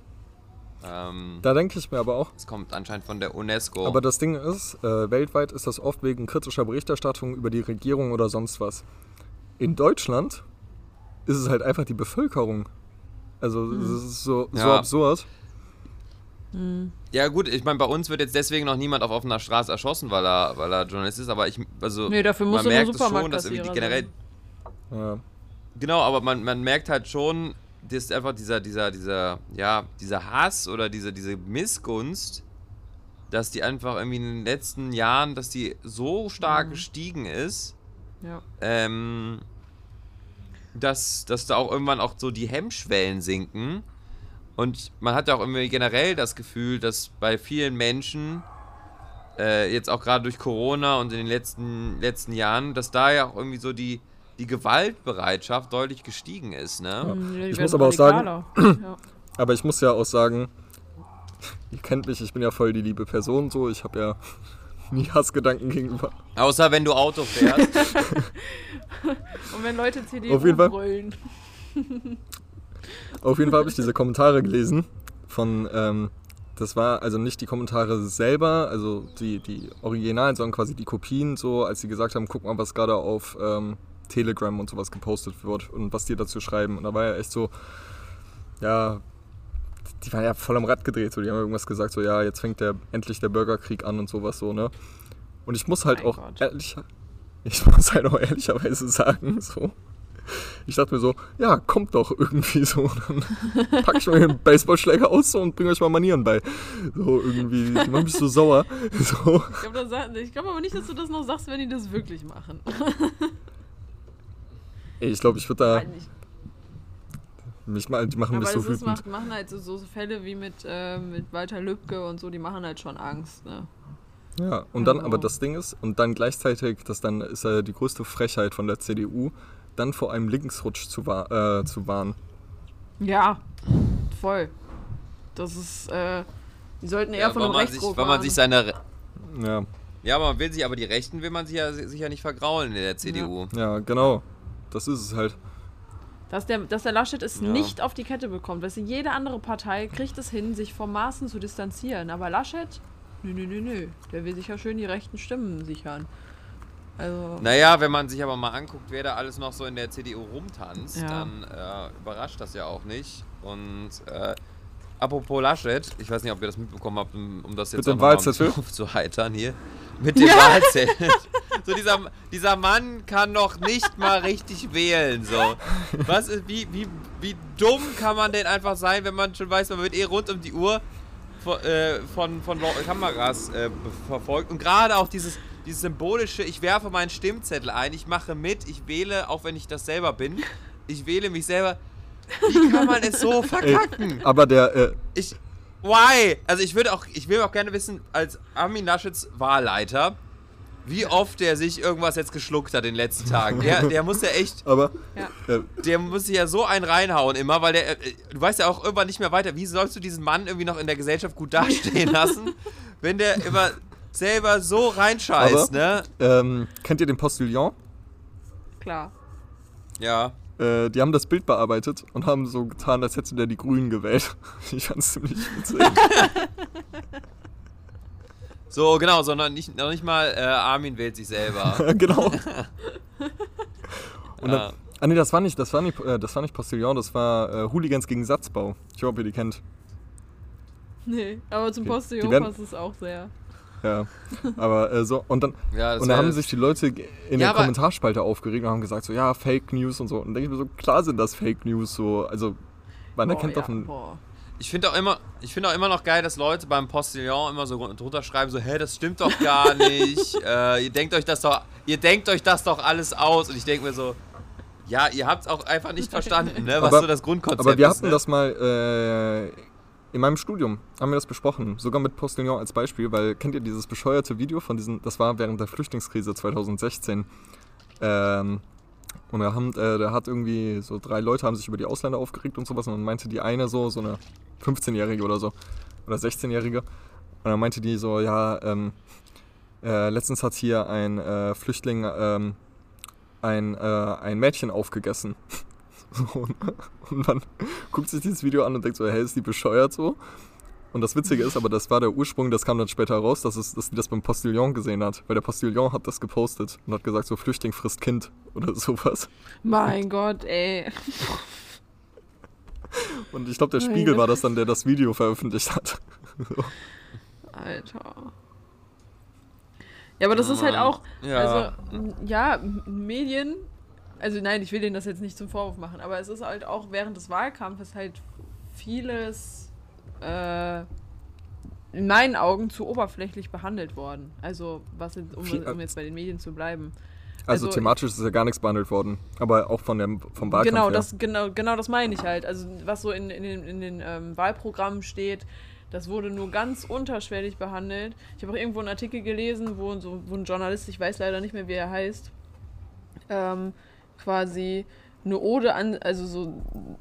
Ähm, Da denke ich mir aber auch, das kommt anscheinend von der UNESCO. aber das Ding ist, äh, weltweit ist das oft wegen kritischer Berichterstattung über die Regierung oder sonst was. In Deutschland ist es halt einfach die Bevölkerung. Also es ist so, so Ja. absurd. ja gut, ich meine, bei uns wird jetzt deswegen noch niemand auf offener Straße erschossen, weil er, weil er Journalist ist, aber ich, also Nee, dafür musst man merkt es schon, dass irgendwie die Supermarktkassierer generell Ja. Genau, aber man, man merkt halt schon, dass einfach dieser, dieser, dieser, ja, dieser Hass oder diese, diese Missgunst, dass die einfach irgendwie in den letzten Jahren, dass die so stark gestiegen ist, Ja. ähm, dass, dass da auch irgendwann auch so die Hemmschwellen sinken. Und man hat ja auch irgendwie generell das Gefühl, dass bei vielen Menschen, äh, jetzt auch gerade durch Corona und in den letzten, letzten Jahren, dass da ja auch irgendwie so die, die Gewaltbereitschaft deutlich gestiegen ist, ne? Mhm, die Ich muss aber auch sagen- ja. Aber ich muss ja auch sagen, ihr kennt mich, ich bin ja voll die liebe Person so, ich habe ja nie Hassgedanken gegenüber. Außer wenn du Auto fährst. Und wenn Leute CDU Auf jeden Fall. brüllen. Auf jeden Fall habe ich diese Kommentare gelesen von, ähm, das war also nicht die Kommentare selber, also die, die Originalen, sondern quasi die Kopien, so als sie gesagt haben, guck mal, was gerade auf ähm, Telegram und sowas gepostet wird und was die dazu schreiben. Und da war ja echt so, ja, die waren ja voll am Rad gedreht, so, die haben irgendwas gesagt, so, ja, jetzt fängt der endlich der Bürgerkrieg an und sowas so, ne? Und ich muss halt Mein auch Gott. ehrlich, ich muss halt auch ehrlicherweise sagen, so, Ich dachte mir so, ja, kommt doch irgendwie so. Dann pack ich mir einen Baseballschläger aus so und bring euch mal Manieren bei. So irgendwie, die machen mich so sauer. So. Ich glaube glaub aber nicht, dass du das noch sagst, wenn die das wirklich machen. Ey, ich glaube, ich würde da. Nein. Mich mal, die machen Aber mich so wütend. macht, machen halt so, so Fälle wie mit, äh, mit Walter Lübcke und so, die machen halt schon Angst, ne? Ja, und dann, Also- aber das Ding ist, und dann gleichzeitig, das dann ist ja die größte Frechheit von der CDU, dann vor einem Linksrutsch zu, wa äh, zu warnen. Ja, voll. Das ist, äh, die sollten eher Ja, von einem Rechtsruck weil man sich seine. Re- Ja, Ja, aber man will sich, aber die Rechten will man sich ja sicher nicht vergraulen in der CDU. ja, genau. Das ist es halt. Dass der, dass der Laschet es Ja. nicht auf die Kette bekommt. Weißt du, jede andere Partei kriegt es hin, sich vom Maßen zu distanzieren. Aber Laschet, nö, nö, nö, nö. Der will sich ja schön die rechten Stimmen sichern. Also, Naja, wenn man sich aber mal anguckt, wer da alles noch so in der CDU rumtanzt, Ja. dann äh, überrascht das ja auch nicht. Und äh, apropos Laschet, ich weiß nicht, ob ihr das mitbekommen habt, um, um das jetzt Mit dem auch noch mal aufzuheitern hier. Mit dem Wahlzettel. So, dieser, dieser Mann kann noch nicht mal richtig wählen. So. Was ist, wie, wie, wie dumm kann man denn einfach sein, wenn man schon weiß, man wird eh rund um die Uhr von, äh, von, von Kameras äh, verfolgt. Und gerade auch dieses, dieses symbolische, ich werfe meinen Stimmzettel ein, ich mache mit, ich wähle, auch wenn ich das selber bin, ich wähle mich selber. Wie kann man es so verkacken? Aber der, äh, Ich. Why? Also ich würde auch, ich will auch gerne wissen, als Armin Laschets Wahlleiter, wie oft der sich irgendwas jetzt geschluckt hat in den letzten Tagen. Der, der muss ja echt, aber, Ja. äh, der muss sich ja so einen reinhauen immer, weil der, äh, du weißt ja auch irgendwann nicht mehr weiter, wie sollst du diesen Mann irgendwie noch in der Gesellschaft gut dastehen lassen, wenn der immer selber so reinscheißt, ne? ähm, kennt ihr den Postillon? klar. Ja. Äh, die haben das Bild bearbeitet und haben so getan, als hätte der die Grünen gewählt. Ich fand's ziemlich witzig. So, genau, sondern nicht, noch nicht mal äh, Armin wählt sich selber. genau. Und Ja. dann, ah nee, das war nicht, das war nicht, äh, das war nicht Postillon, das war äh, Hooligans gegen Satzbau. Ich hoffe, ihr die kennt. Nee, aber zum Postillon werden- passt es auch sehr. Ja. Aber äh, so, und dann, Ja, und da wär- haben sich die Leute in Ja, der Kommentarspalte aufgeregt und haben gesagt, so, ja, Fake News und so. Und dann denke ich mir so, klar sind das Fake News, so, also, man Boah, erkennt ja, doch ein, boah. Ich finde auch immer, ich finde auch immer noch geil, dass Leute beim Postillon immer so drunter schreiben, so, hä, das stimmt doch gar nicht. äh, ihr denkt euch das doch, ihr denkt euch das doch alles aus. Und ich denke mir so, ja, ihr habt es auch einfach nicht verstanden, ne, was Aber- so das Grundkonzept Aber wir ist. hatten ne? das mal äh, in meinem Studium, haben wir das besprochen, sogar mit Postillon als Beispiel, weil kennt ihr dieses bescheuerte Video von diesen, das war während der Flüchtlingskrise 2016. Ähm, und da, haben, äh, da hat irgendwie so drei Leute haben sich über die Ausländer aufgeregt und sowas und dann meinte die eine so, so eine 15-Jährige oder so, oder 16-Jährige, und dann meinte die so, ja, ähm, äh, letztens hat hier ein äh, Flüchtling ähm, ein, äh, ein Mädchen aufgegessen. So, ne? und man guckt sich dieses Video an und denkt so, hey, ist die bescheuert so? Und das Witzige ist aber, das war der Ursprung, das kam dann später raus, dass, es, dass die das beim Postillon gesehen hat. Weil der Postillon hat das gepostet und hat gesagt, so Flüchtling frisst Kind oder sowas. Mein Gott, ey. Und ich glaube, der Spiegel war das dann, der das Video veröffentlicht hat. Alter. Ja, aber das ist halt auch, Ja. also, ja, Medien, also nein, ich will denen das jetzt nicht zum Vorwurf machen, aber es ist halt auch während des Wahlkampfes halt vieles äh, in meinen Augen zu oberflächlich behandelt worden. Also, was jetzt, um, um jetzt bei den Medien zu bleiben. Also, Also, thematisch ist ja gar nichts behandelt worden. Aber auch von dem, vom Wahlkampf Genau, her. das, genau, genau das meine ich halt. Also was so in, in den, in den ähm, Wahlprogrammen steht, das wurde nur ganz unterschwellig behandelt. Ich habe auch irgendwo einen Artikel gelesen, wo, so, wo ein Journalist, ich weiß leider nicht mehr, wie er heißt, ähm, quasi eine Ode an, also so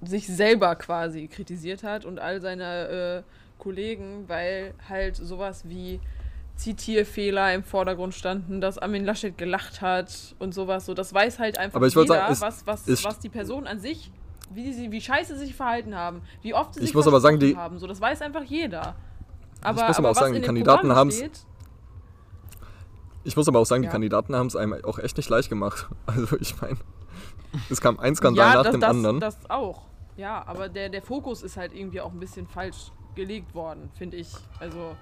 sich selber quasi kritisiert hat und all seine äh, Kollegen, weil halt sowas wie Zitierfehler im Vordergrund standen, dass Armin Laschet gelacht hat und sowas. So, das weiß halt einfach Aber ich jeder, sagen, es was, was, ist- was die Person an sich, wie sie, wie scheiße sie sich verhalten haben, wie oft sie Ich sich muss aber sagen, die- haben. So, das weiß einfach jeder. Aber, muss aber auch was sagen, die Kandidaten haben's- steht, Ich muss aber auch sagen, Ja. die Kandidaten haben es einem auch echt nicht leicht gemacht. Also ich meine, es kam ein Skandal nach das, dem das, anderen. Das auch. Ja, aber der, der Fokus ist halt irgendwie auch ein bisschen falsch gelegt worden, finde ich. Also,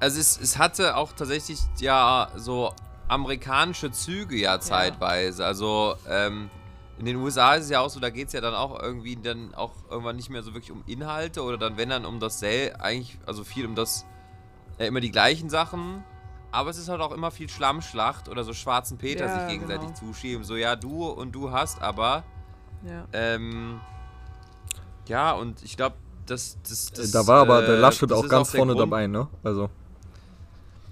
Also es, es hatte auch tatsächlich ja so amerikanische Züge ja zeitweise. Also ähm, in den USA ist es ja auch so, da geht es ja dann auch irgendwie dann auch irgendwann nicht mehr so wirklich um Inhalte oder dann, wenn dann um das Sell, eigentlich, also viel um das, äh, immer die gleichen Sachen. Aber es ist halt auch immer viel Schlammschlacht oder so schwarzen Peter Ja, sich gegenseitig genau. zuschieben. So, ja, du und du hast aber. Ja. Ähm, ja, und ich glaube, das, das, das. da war aber der äh, Laschet das auch ganz der vorne Grund- dabei, ne? Also,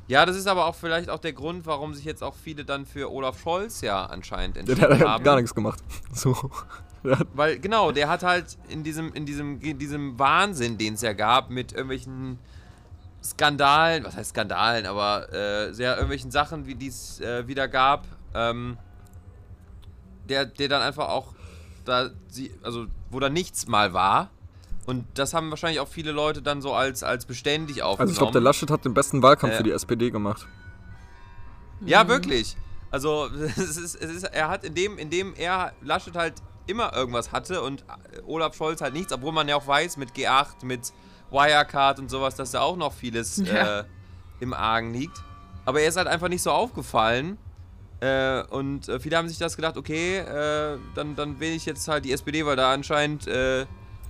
Ja, das ist aber auch vielleicht auch der Grund, warum sich jetzt auch viele dann für Olaf Scholz ja anscheinend der entschieden hat haben. gar nichts gemacht. So. Der Weil, genau, der hat halt in diesem, in diesem, in diesem Wahnsinn, den es ja gab, mit irgendwelchen Skandalen, was heißt Skandalen, aber äh, sehr irgendwelchen Sachen, wie die es äh, wieder gab, ähm, der, der dann einfach auch da, sie, also wo da nichts mal war. Und das haben wahrscheinlich auch viele Leute dann so als, als beständig aufgenommen. Also ich glaube, der Laschet hat den besten Wahlkampf Äh, für die SPD gemacht. Ja, wirklich. Also es ist, es ist, er hat in dem, in dem er Laschet halt immer irgendwas hatte und äh, Olaf Scholz halt nichts, obwohl man ja auch weiß mit G8, mit Wirecard und sowas, dass da auch noch vieles Ja. äh, im Argen liegt. Aber er ist halt einfach nicht so aufgefallen. Äh, und äh, viele haben sich das gedacht, okay, äh, dann, dann wähle ich jetzt halt die SPD, weil da anscheinend äh,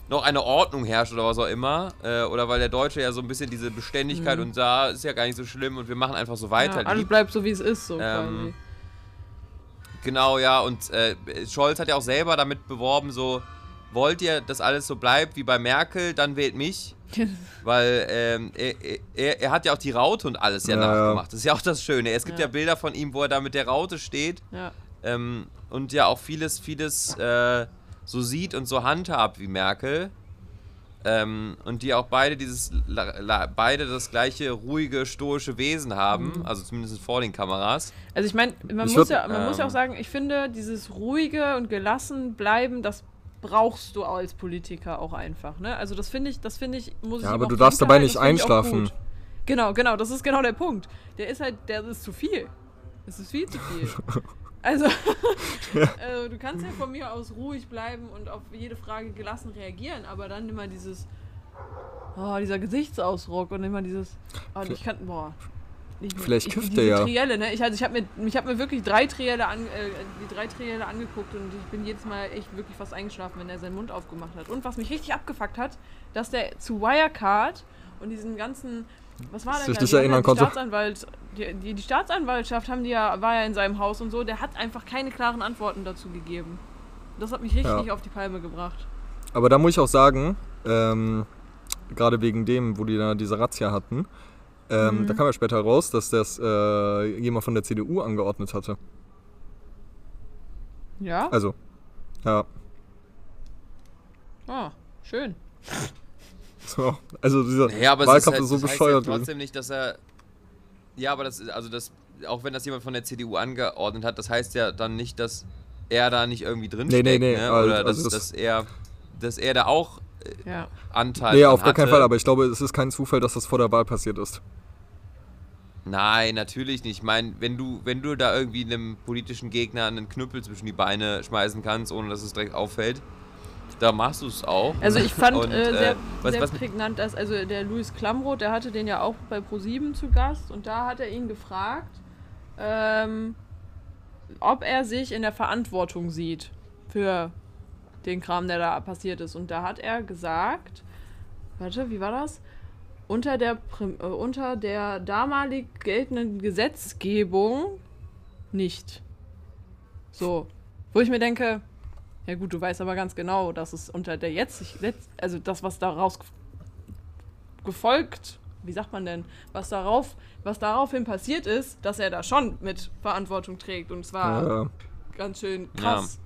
noch eine Ordnung herrscht oder was auch immer. Äh, oder weil der Deutsche ja so ein bisschen diese Beständigkeit und da ist ja gar nicht so schlimm und wir machen einfach so weiter. ja, alles bleibt so, wie es ist, so Ähm, quasi. Genau, ja, und äh, Scholz hat ja auch selber damit beworben, so, wollt ihr, dass alles so bleibt wie bei Merkel, dann wählt mich. Weil ähm, er, er, er hat ja auch die Raute und alles ja, Ja, nachgemacht. Das ist ja auch das Schöne. Es gibt ja. Ja. Bilder von ihm, wo er da mit der Raute steht ja. ähm, und ja auch vieles, vieles äh, so sieht und so handhabt wie Merkel. Ähm, und die auch beide dieses la, la, beide das gleiche ruhige, stoische Wesen haben, Mhm. also zumindest vor den Kameras. Also ich meine, man, Ich muss würd- ja, man muss ja auch ähm, sagen, ich finde, dieses ruhige und gelassen bleiben, das brauchst du als Politiker auch einfach. Ne? Also das finde ich, das finde ich, muss ich Ja, ihm aber du darfst dabei nicht ich einschlafen. Genau, genau, das ist genau der Punkt. Der ist halt, der ist zu viel. Es ist viel zu viel. Also, also, du kannst ja von mir aus ruhig bleiben und auf jede Frage gelassen reagieren, aber dann immer dieses, oh, dieser Gesichtsausdruck und immer dieses, oh, ich kann, boah. Nicht mehr. Vielleicht ich, kifft der ja. Trielle, ne? Ich, also ich habe mir, ich hab mir wirklich drei Trielle an, äh, die drei Trielle angeguckt und ich bin jedes Mal echt wirklich fast eingeschlafen, wenn er seinen Mund aufgemacht hat. Und was mich richtig abgefuckt hat, dass der zu Wirecard und diesen ganzen, was war denn erinnern ja die. Staatsanwalt, die, die, die Staatsanwaltschaft haben die ja, war ja in seinem Haus und so, der hat einfach keine klaren Antworten dazu gegeben. Das hat mich richtig Ja. auf die Palme gebracht. Aber da muss ich auch sagen, ähm, gerade wegen dem, wo die da diese Razzia hatten, ähm, Mhm. da kam ja später raus, dass das äh, jemand von der CDU angeordnet hatte. Ja? Also, ja. Ah, schön. So, also dieser Ja, aber Wahlkampf es ist, halt, ist so das heißt bescheuert. ja gewesen. trotzdem nicht, dass er. Ja, aber das ist, also das, auch wenn das jemand von der CDU angeordnet hat, das heißt ja dann nicht, dass er da nicht irgendwie drin Nee, nee, steckt, nee, ne? also- Oder dass, also das- dass er, dass er da auch Ja. Anteil Nee, auf gar keinen. Fall, aber ich glaube, es ist kein Zufall, dass das vor der Wahl passiert ist. Nein, natürlich nicht. Ich meine, wenn du, wenn du da irgendwie einem politischen Gegner einen Knüppel zwischen die Beine schmeißen kannst, ohne dass es direkt auffällt, da machst du es auch. Also ich fand Und, äh, sehr, äh, was- sehr was- prägnant, dass also der Luis Klamroth, der hatte den ja auch bei Pro7 zu Gast und da hat er ihn gefragt, ähm, ob er sich in der Verantwortung sieht für den Kram, der da passiert ist. Und da hat er gesagt, warte, wie war das? Unter der, äh, unter der damalig geltenden Gesetzgebung nicht. So. Wo ich mir denke, ja gut, du weißt aber ganz genau, dass es unter der jetzt, also das, was daraus ge- gefolgt, wie sagt man denn, was darauf, was daraufhin passiert ist, dass er da schon mit Verantwortung trägt und zwar Äh, ganz schön krass.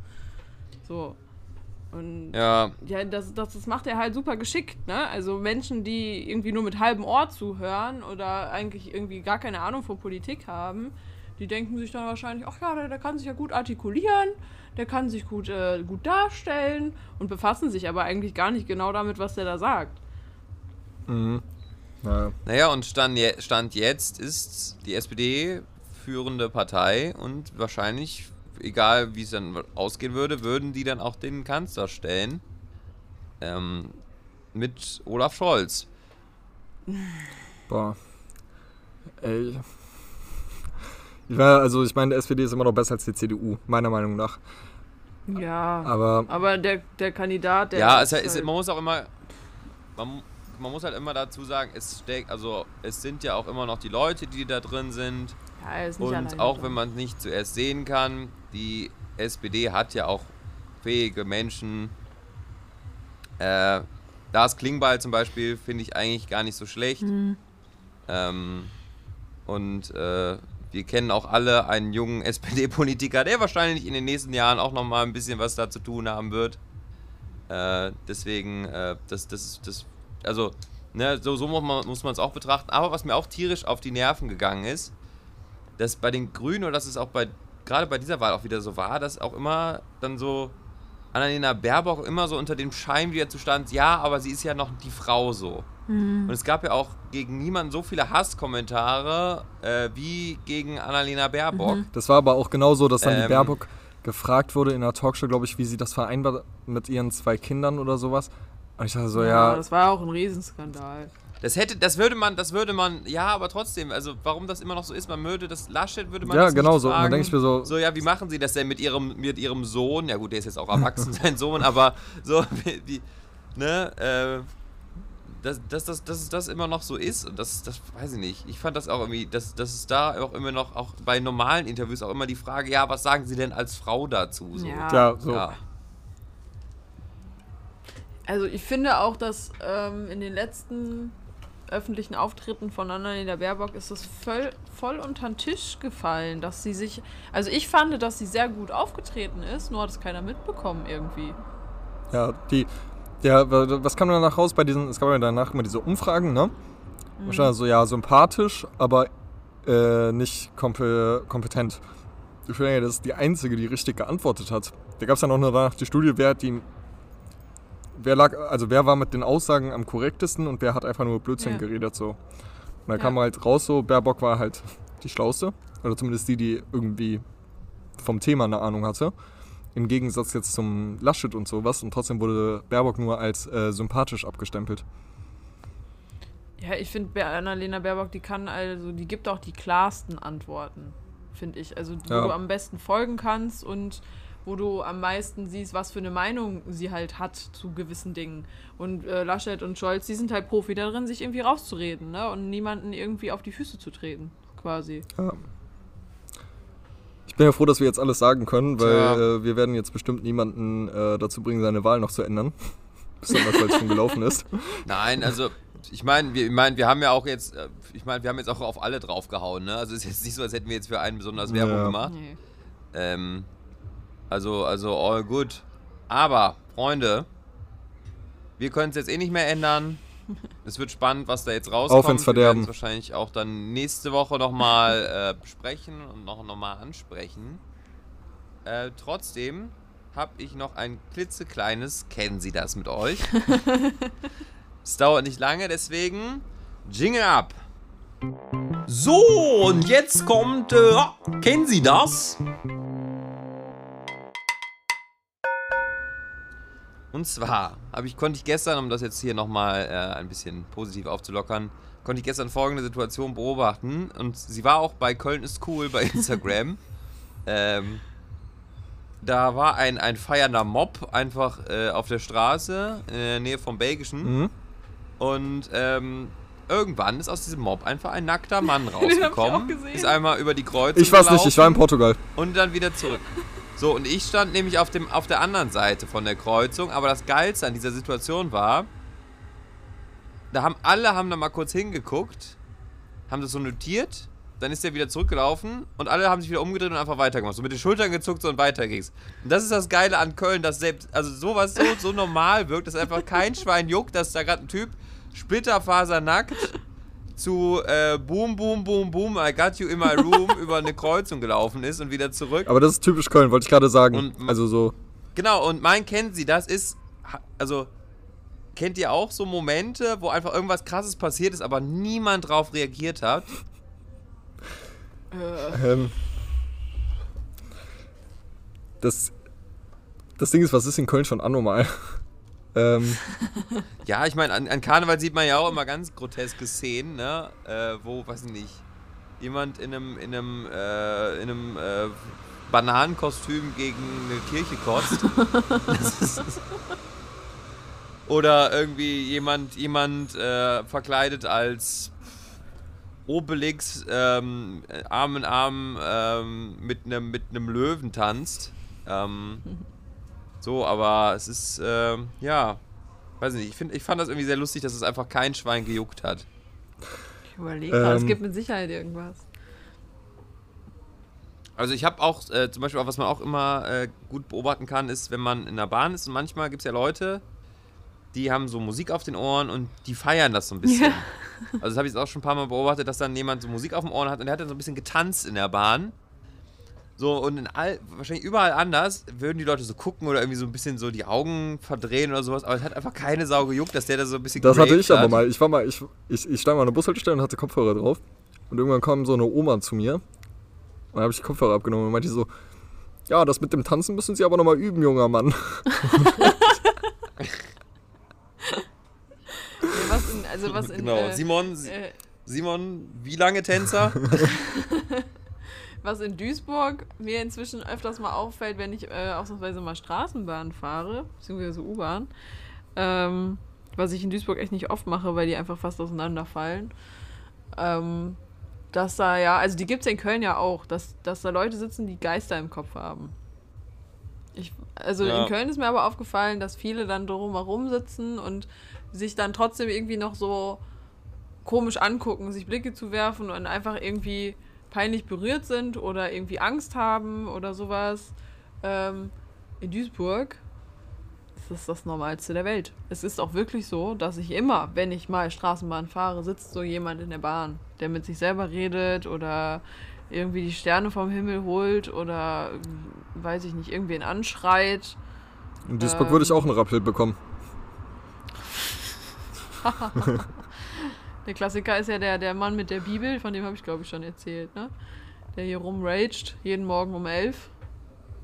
So. Und ja, ja, das, das, das macht er halt super geschickt, ne? Also Menschen, die irgendwie nur mit halbem Ohr zuhören oder eigentlich irgendwie gar keine Ahnung von Politik haben, die denken sich dann wahrscheinlich, ach ja, der, der kann sich ja gut artikulieren, der kann sich gut, äh, gut darstellen und befassen sich aber eigentlich gar nicht genau damit, was der da sagt. mhm. Ja. naja, und Stand, je, Stand jetzt ist die SPD führende Partei und wahrscheinlich, egal wie es dann ausgehen würde, würden die dann auch den Kanzler stellen. Ähm, mit Olaf Scholz. Boah. Ey. Ich meine, also ich meine, die SPD ist immer noch besser als die CDU, meiner Meinung nach. Ja. Aber Aber der, der Kandidat, der. Ja, ist es, ist, halt- man muss auch immer, man, man muss halt immer dazu sagen, es steckt, also es sind ja auch immer noch die Leute, die da drin sind. Ja, er ist nicht Und auch wenn man es nicht zuerst sehen kann, die SPD hat ja auch fähige Menschen. Äh, Lars Klingbeil zum Beispiel finde ich eigentlich gar nicht so schlecht. Mhm. Ähm, und äh, wir kennen auch alle einen jungen SPD-Politiker, der wahrscheinlich in den nächsten Jahren auch nochmal ein bisschen was da zu tun haben wird. Äh, deswegen, äh, das, das, das, also, ne, so, so muss man es auch betrachten. Aber was mir auch tierisch auf die Nerven gegangen ist, dass bei den Grünen, oder dass es auch bei, gerade bei dieser Wahl auch wieder so war, dass auch immer dann so Annalena Baerbock immer so unter dem Schein wieder zu stand, ja, aber sie ist ja noch die Frau so. Und es gab ja auch gegen niemanden so viele Hasskommentare äh, wie gegen Annalena Baerbock. das war aber auch genauso, dass dann die Ähm. Baerbock gefragt wurde in einer Talkshow, glaube ich, wie sie das vereinbart mit ihren zwei Kindern oder sowas. Und ich dachte so, ja, ja, das war auch ein Riesenskandal. Das hätte, das würde man, das würde man, ja, aber trotzdem, also warum das immer noch so ist, man würde das Laschet würde man ja, das genau nicht so. Und dann fragen. denke ich mir so, So, ja, wie machen sie das denn mit ihrem, mit ihrem Sohn? Ja gut, der ist jetzt auch erwachsen, sein Sohn, aber so, wie, wie ne, äh, dass, dass, dass, dass es das immer noch so ist und das, das weiß ich nicht. Ich fand das auch irgendwie, dass, dass es da auch immer noch, auch bei normalen Interviews auch immer die Frage, ja, was sagen sie denn als Frau dazu? So. Ja. ja, so. Ja. Also ich finde auch, dass ähm, in den letzten öffentlichen Auftritten von Annalena Baerbock ist es voll, voll unter den Tisch gefallen, dass sie sich. Also ich fand, dass sie sehr gut aufgetreten ist, nur hat es keiner mitbekommen irgendwie. Ja, die. Ja, wa- was kam danach raus bei diesen, es gab ja danach immer diese Umfragen, ne? Mhm. Wahrscheinlich so, ja, sympathisch, aber äh, nicht kompe kompetent. Ich finde ja, das ist die Einzige, die richtig geantwortet hat. Da gab es dann auch nur danach die Studie, wer hat die. Wer lag, also wer war mit den Aussagen am korrektesten und wer hat einfach nur Blödsinn Ja. geredet so. Und dann Ja. kam halt raus so, Baerbock war halt die Schlauste. Oder zumindest die, die irgendwie vom Thema eine Ahnung hatte. Im Gegensatz jetzt zum Laschet und sowas. Und trotzdem wurde Baerbock nur als äh, sympathisch abgestempelt. Ja, ich finde Annalena Baerbock, die kann also, die gibt auch die klarsten Antworten, finde ich. Also wo Ja. du am besten folgen kannst und wo du am meisten siehst, was für eine Meinung sie halt hat zu gewissen Dingen. Und äh, Laschet und Scholz, die sind halt Profi darin, sich irgendwie rauszureden, ne? Und niemanden irgendwie auf die Füße zu treten, quasi. Ja. Ich bin ja froh, dass wir jetzt alles sagen können, weil Tja. äh, wir werden jetzt bestimmt niemanden äh, dazu bringen, seine Wahl noch zu ändern. Besonders, weil es schon gelaufen ist. Nein, also ich meine, wir, ich mein, wir haben ja auch jetzt, äh, ich meine, wir haben jetzt auch auf alle draufgehauen, ne? Also es ist jetzt nicht so, als hätten wir jetzt für einen besonders Werbung Ja. gemacht. Nee. Ähm, also, also all good. Aber, Freunde, wir können es jetzt eh nicht mehr ändern. Es wird spannend, was da jetzt rauskommt. Auf ins Wir werden Verderben. es wahrscheinlich auch dann nächste Woche nochmal äh, besprechen und noch, noch mal ansprechen. Äh, trotzdem habe ich noch ein klitzekleines Kennen Sie das mit euch? es dauert nicht lange, deswegen Jingle ab! So, und jetzt kommt, äh, kennen Sie das? Und zwar ich, konnte ich gestern, um das jetzt hier nochmal äh, ein bisschen positiv aufzulockern, konnte ich gestern folgende Situation beobachten. Und sie war auch bei Köln ist cool bei Instagram. ähm, da war ein, ein feiernder Mob einfach äh, auf der Straße in der Nähe vom Belgischen. Mhm. Und ähm, irgendwann ist aus diesem Mob einfach ein nackter Mann rausgekommen. gesehen. Ist einmal über die Kreuzung Ich weiß nicht, ich war in gelaufen Portugal. und dann wieder zurück. So, und ich stand nämlich auf, dem, auf der anderen Seite von der Kreuzung, aber das Geilste an dieser Situation war, da haben alle haben da mal kurz hingeguckt, haben das so notiert, dann ist der wieder zurückgelaufen und alle haben sich wieder umgedreht und einfach weitergemacht. So mit den Schultern gezuckt so und weiter ging's. Und das ist das Geile an Köln, dass selbst, also sowas so, so normal wirkt, dass einfach kein Schwein juckt, dass da gerade ein Typ splitterfasernackt zu äh, Boom, Boom, Boom, Boom, I got you in my room über eine Kreuzung gelaufen ist und wieder zurück. Aber das ist typisch Köln, wollte ich gerade sagen. Und also so, Genau, und mein kennt sie, das ist, also, kennt ihr auch so Momente, wo einfach irgendwas krasses passiert ist, aber niemand drauf reagiert hat? Äh, ähm, das, das Ding ist, was ist in Köln schon anormal? Ähm, Ja, ich meine, an, an Karneval sieht man ja auch immer ganz groteske Szenen, ne? Äh, wo, weiß ich nicht, jemand in einem, in einem, äh, in einem, äh, Bananenkostüm gegen eine Kirche kotzt. Ist, oder irgendwie jemand, jemand äh, verkleidet als Obelix ähm, Arm in Arm ähm, mit einem mit einem Löwen tanzt. Ähm, so, aber es ist, ähm, ja, weiß nicht, ich, find, ich fand das irgendwie sehr lustig, dass es einfach kein Schwein gejuckt hat. Ich überlege gerade, es Ähm. gibt mit Sicherheit irgendwas. Also ich habe auch, äh, zum Beispiel, auch, was man auch immer äh, gut beobachten kann, ist, wenn man in der Bahn ist und manchmal gibt es ja Leute, die haben so Musik auf den Ohren und die feiern das so ein bisschen. Ja. Also das habe ich jetzt auch schon ein paar Mal beobachtet, dass dann jemand so Musik auf den Ohren hat und der hat dann so ein bisschen getanzt in der Bahn. So, und in all, wahrscheinlich überall anders würden die Leute so gucken oder irgendwie so ein bisschen so die Augen verdrehen oder sowas, aber es hat einfach keine Sau gejuckt, dass der da so ein bisschen Das hatte ich aber hat. mal. Ich war mal, ich, ich, ich stand mal an der Bushaltestelle und hatte Kopfhörer drauf. Und irgendwann kam so eine Oma zu mir. Und dann habe ich die Kopfhörer abgenommen und meinte so, ja, das mit dem Tanzen müssen Sie aber nochmal üben, junger Mann. Was in, also was in, Genau, äh, Simon, äh, Simon, wie lange Tänzer? was in Duisburg mir inzwischen öfters mal auffällt, wenn ich äh, ausnahmsweise mal Straßenbahn fahre, beziehungsweise U-Bahn, ähm, was ich in Duisburg echt nicht oft mache, weil die einfach fast auseinanderfallen. Ähm, dass da ja, also die gibt es in Köln ja auch, dass, dass da Leute sitzen, die Geister im Kopf haben. Ich, also Ja. in Köln ist mir aber aufgefallen, dass viele dann drumherum sitzen und sich dann trotzdem irgendwie noch so komisch angucken, sich Blicke zu werfen und einfach irgendwie peinlich berührt sind oder irgendwie Angst haben oder sowas. Ähm, in Duisburg ist das das Normalste der Welt. Es ist auch wirklich so, dass ich immer, wenn ich mal Straßenbahn fahre, sitzt so jemand in der Bahn, der mit sich selber redet oder irgendwie die Sterne vom Himmel holt oder äh, weiß ich nicht, irgendwen anschreit. In Duisburg Ähm. würde ich auch einen Rappel bekommen. Der Klassiker ist ja der, der Mann mit der Bibel, von dem habe ich glaube ich schon erzählt, ne? Der hier rumraged, jeden Morgen um elf.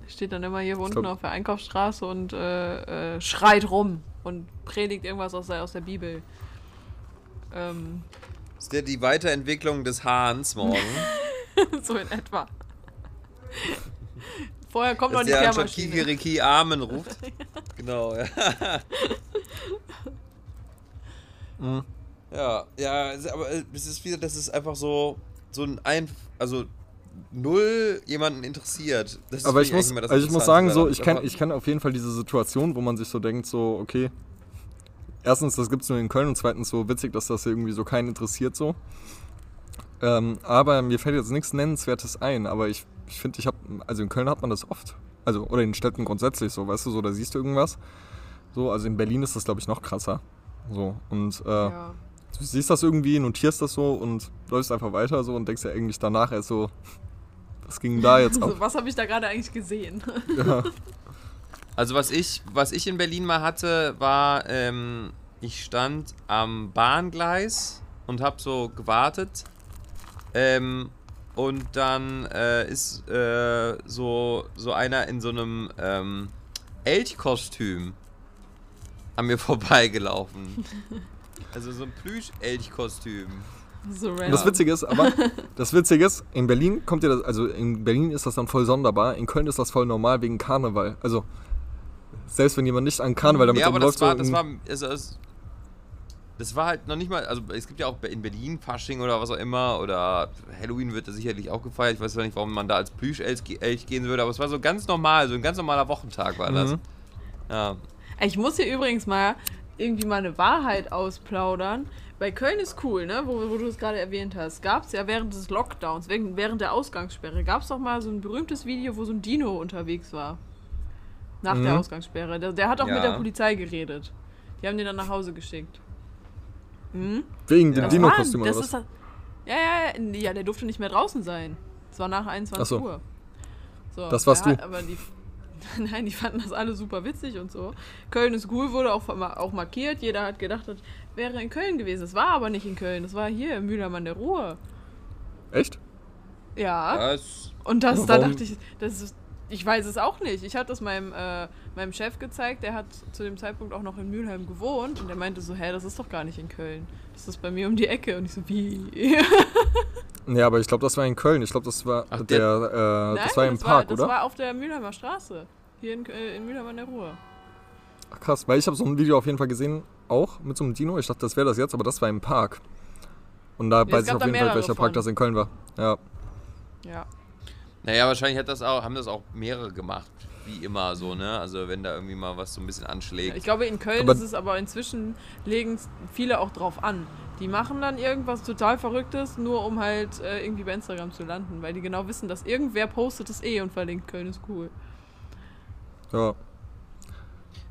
Der steht dann immer hier unten auf der Einkaufsstraße und äh, äh, schreit rum und predigt irgendwas aus der, aus der Bibel. Ähm, Ist der die Weiterentwicklung des Hahns morgen? so in etwa. Vorher kommt noch Dass die der Kehrmaschine. Kikiriki Amen ruft. Genau, ja. Mhm. Ja, ja, aber äh, es ist wieder, das ist einfach so, so ein, ein also null jemanden interessiert. Das Aber finde ich muss, also ich muss sagen, so, ich kenne ich kenn auf jeden Fall diese Situation, wo man sich so denkt, so, okay, erstens, das gibt es nur in Köln und zweitens so witzig, dass das irgendwie so keinen interessiert so. Ähm, aber mir fällt jetzt nichts Nennenswertes ein, aber ich, ich finde, ich habe, also in Köln hat man das oft. Also, oder in Städten grundsätzlich so, weißt du, so, da siehst du irgendwas. So, also in Berlin ist das, glaube ich, noch krasser. So, und äh, Ja. Du siehst das irgendwie, notierst das so und läufst einfach weiter so und denkst ja eigentlich danach erst so, was ging da jetzt ab? Also, was habe ich da gerade eigentlich gesehen? ja. Also was ich, was ich in Berlin mal hatte, war, ähm, ich stand am Bahngleis und habe so gewartet. Ähm, und dann äh, ist äh, so, so einer in so einem ähm, Elchkostüm an mir vorbeigelaufen. Also so ein Plüsch-Elchkostüm. so Und das random. Witzige ist, aber das Witzige ist, in Berlin kommt ja das, also in Berlin ist das dann voll sonderbar, in Köln ist das voll normal wegen Karneval. Also selbst wenn jemand nicht an Karneval damit Ja, aber das läuft, war, so das war, also es, das war halt noch nicht mal, also es gibt ja auch in Berlin Fasching oder was auch immer oder Halloween wird da sicherlich auch gefeiert. Ich weiß zwar nicht, warum man da als Plüschelch ge- Elch gehen würde, aber es war so ganz normal, so ein ganz normaler Wochentag war das. Mhm. Ja. Ich muss hier übrigens mal irgendwie mal eine Wahrheit ausplaudern. Bei Köln ist cool, ne? Wo, wo du es gerade erwähnt hast. Gab es ja während des Lockdowns, während, während der Ausgangssperre, gab es doch mal so ein berühmtes Video, wo so ein Dino unterwegs war. Nach der Mhm. Ausgangssperre. Der, der hat auch Ja. mit der Polizei geredet. Die haben den dann nach Hause geschickt. Mhm. wegen dem. Dino-Kostüm oder was? ist ja, ja, ja, der durfte nicht mehr draußen sein. Es war nach 21 Ach so. Uhr. So, Das warst der du. Aber die, nein, die fanden das alle super witzig und so. Köln ist cool, wurde auch, auch markiert. Jeder hat gedacht, das wäre in Köln gewesen. Es war aber nicht in Köln. Es war hier im Mühlheim an der Ruhr. Echt? Ja. Das, Und das, da dachte ich, das ist, ich weiß es auch nicht. Ich hatte das meinem, äh, meinem Chef gezeigt, der hat zu dem Zeitpunkt auch noch in Mülheim gewohnt und der meinte so, hä, das ist doch gar nicht in Köln. Das ist bei mir um die Ecke. Und ich so, wie? Ja, aber ich glaube, das war in Köln. Ich glaube, das war Ach, der, der- äh, Nein, das war im Park, das oder? war auf der Mülheimer Straße. Hier in, äh, in Mülheim an der Ruhr. Ach, krass, weil ich habe so ein Video auf jeden Fall gesehen, auch mit so einem Dino. Ich dachte, das wäre das jetzt, aber das war im Park. Und da es weiß ich auf jeden Fall, welcher Park von. das in Köln war. Ja. Ja. Naja, wahrscheinlich hat das auch, haben das auch mehrere gemacht. Wie immer so, ne? Also wenn da irgendwie mal was so ein bisschen anschlägt. Ich glaube, in Köln Aber- ist es aber inzwischen, legen viele auch drauf an. Die machen dann irgendwas total Verrücktes, nur um halt äh, irgendwie bei Instagram zu landen, weil die genau wissen, dass irgendwer postet es eh und verlinkt Köln ist cool. Ja.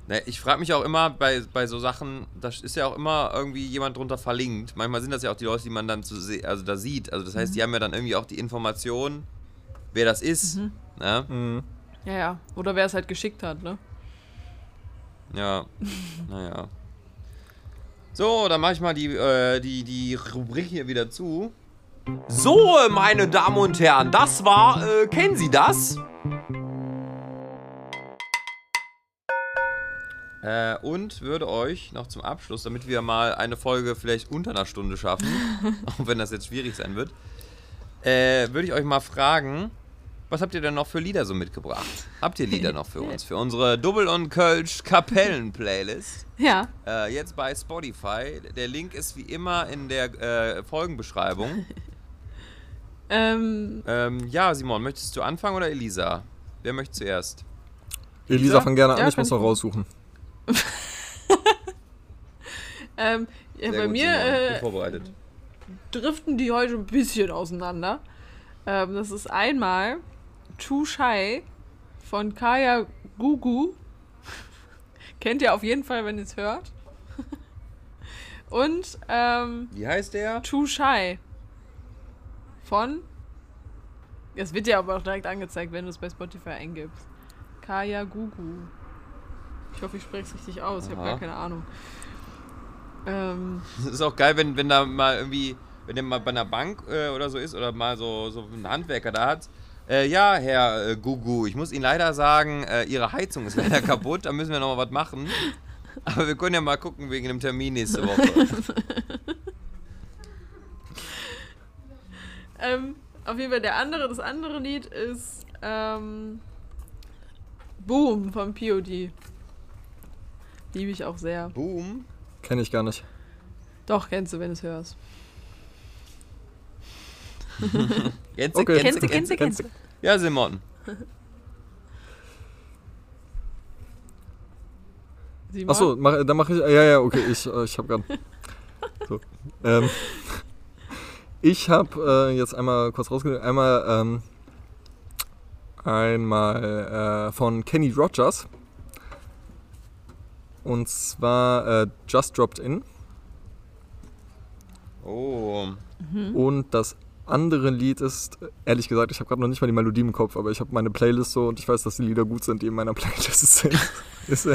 Ne, ich frage mich auch immer bei, bei so Sachen, da ist ja auch immer irgendwie jemand drunter verlinkt. Manchmal sind das ja auch die Leute, die man dann zu se also da sieht. Also das heißt, die haben ja dann irgendwie auch die Information, wer das ist. Ne? Mhm. Ja, ja. Oder wer es halt geschickt hat, ne? Ja, naja. So, dann mache ich mal die, äh, die, die Rubrik hier wieder zu. So, äh, meine Damen und Herren, das war, äh, kennen Sie das? Äh, und würde euch noch zum Abschluss, damit wir mal eine Folge vielleicht unter einer Stunde schaffen, auch wenn das jetzt schwierig sein wird, äh, würde ich euch mal fragen, was habt ihr denn noch für Lieder so mitgebracht? Habt ihr Lieder noch für uns? Für unsere Double und Kölsch Kapellen-Playlist? Ja. Äh, jetzt bei Spotify. Der Link ist wie immer in der äh, Folgenbeschreibung. Ähm, Ähm, ja, Simon, möchtest du anfangen oder Elisa? Wer möchte zuerst? Elisa, Elisa? fang gerne an, Ja, ich muss noch raussuchen. ähm, ja, Sehr bei gut, mir Simon, äh, vorbereitet. driften die heute ein bisschen auseinander. Ähm, das ist einmal Too Shy von Kaya Gugu. Kennt ihr auf jeden Fall, wenn ihr es hört. Und ähm, Wie heißt der? Too Shy von. Es wird ja aber auch direkt angezeigt, wenn du es bei Spotify eingibst. Kaya Gugu. Ich hoffe, ich spreche es richtig aus. Ich habe Aha. gar keine Ahnung. Ähm, Es ist auch geil, wenn, wenn da mal irgendwie, wenn der mal bei einer Bank äh, oder so ist oder mal so, so ein Handwerker da hat. Äh, ja, Herr äh, Gugu, ich muss Ihnen leider sagen, äh, Ihre Heizung ist leider kaputt, da müssen wir noch mal was machen. Aber wir können ja mal gucken wegen dem Termin nächste Woche. ähm, auf jeden Fall der andere, das andere Lied ist ähm, Boom von POD. Liebe ich auch sehr. Boom. Kenne ich gar nicht. Doch, kennst du, wenn du es hörst. Kennst du, Okay. kennst du, Kennst du, kennst du, Ja, Simon. Simon? Achso, mach, dann mache ich. Ja, ja, okay, ich, äh, ich habe gerade. So. Ähm, ich habe äh, jetzt einmal kurz rausgesucht. Einmal, ähm, einmal äh, von Kenny Rogers. Und zwar äh, Just Dropped In. Oh. Und das andere Lied ist, ehrlich gesagt, ich habe gerade noch nicht mal die Melodie im Kopf, aber ich habe meine Playlist so und ich weiß, dass die Lieder gut sind, die in meiner Playlist sind. ist,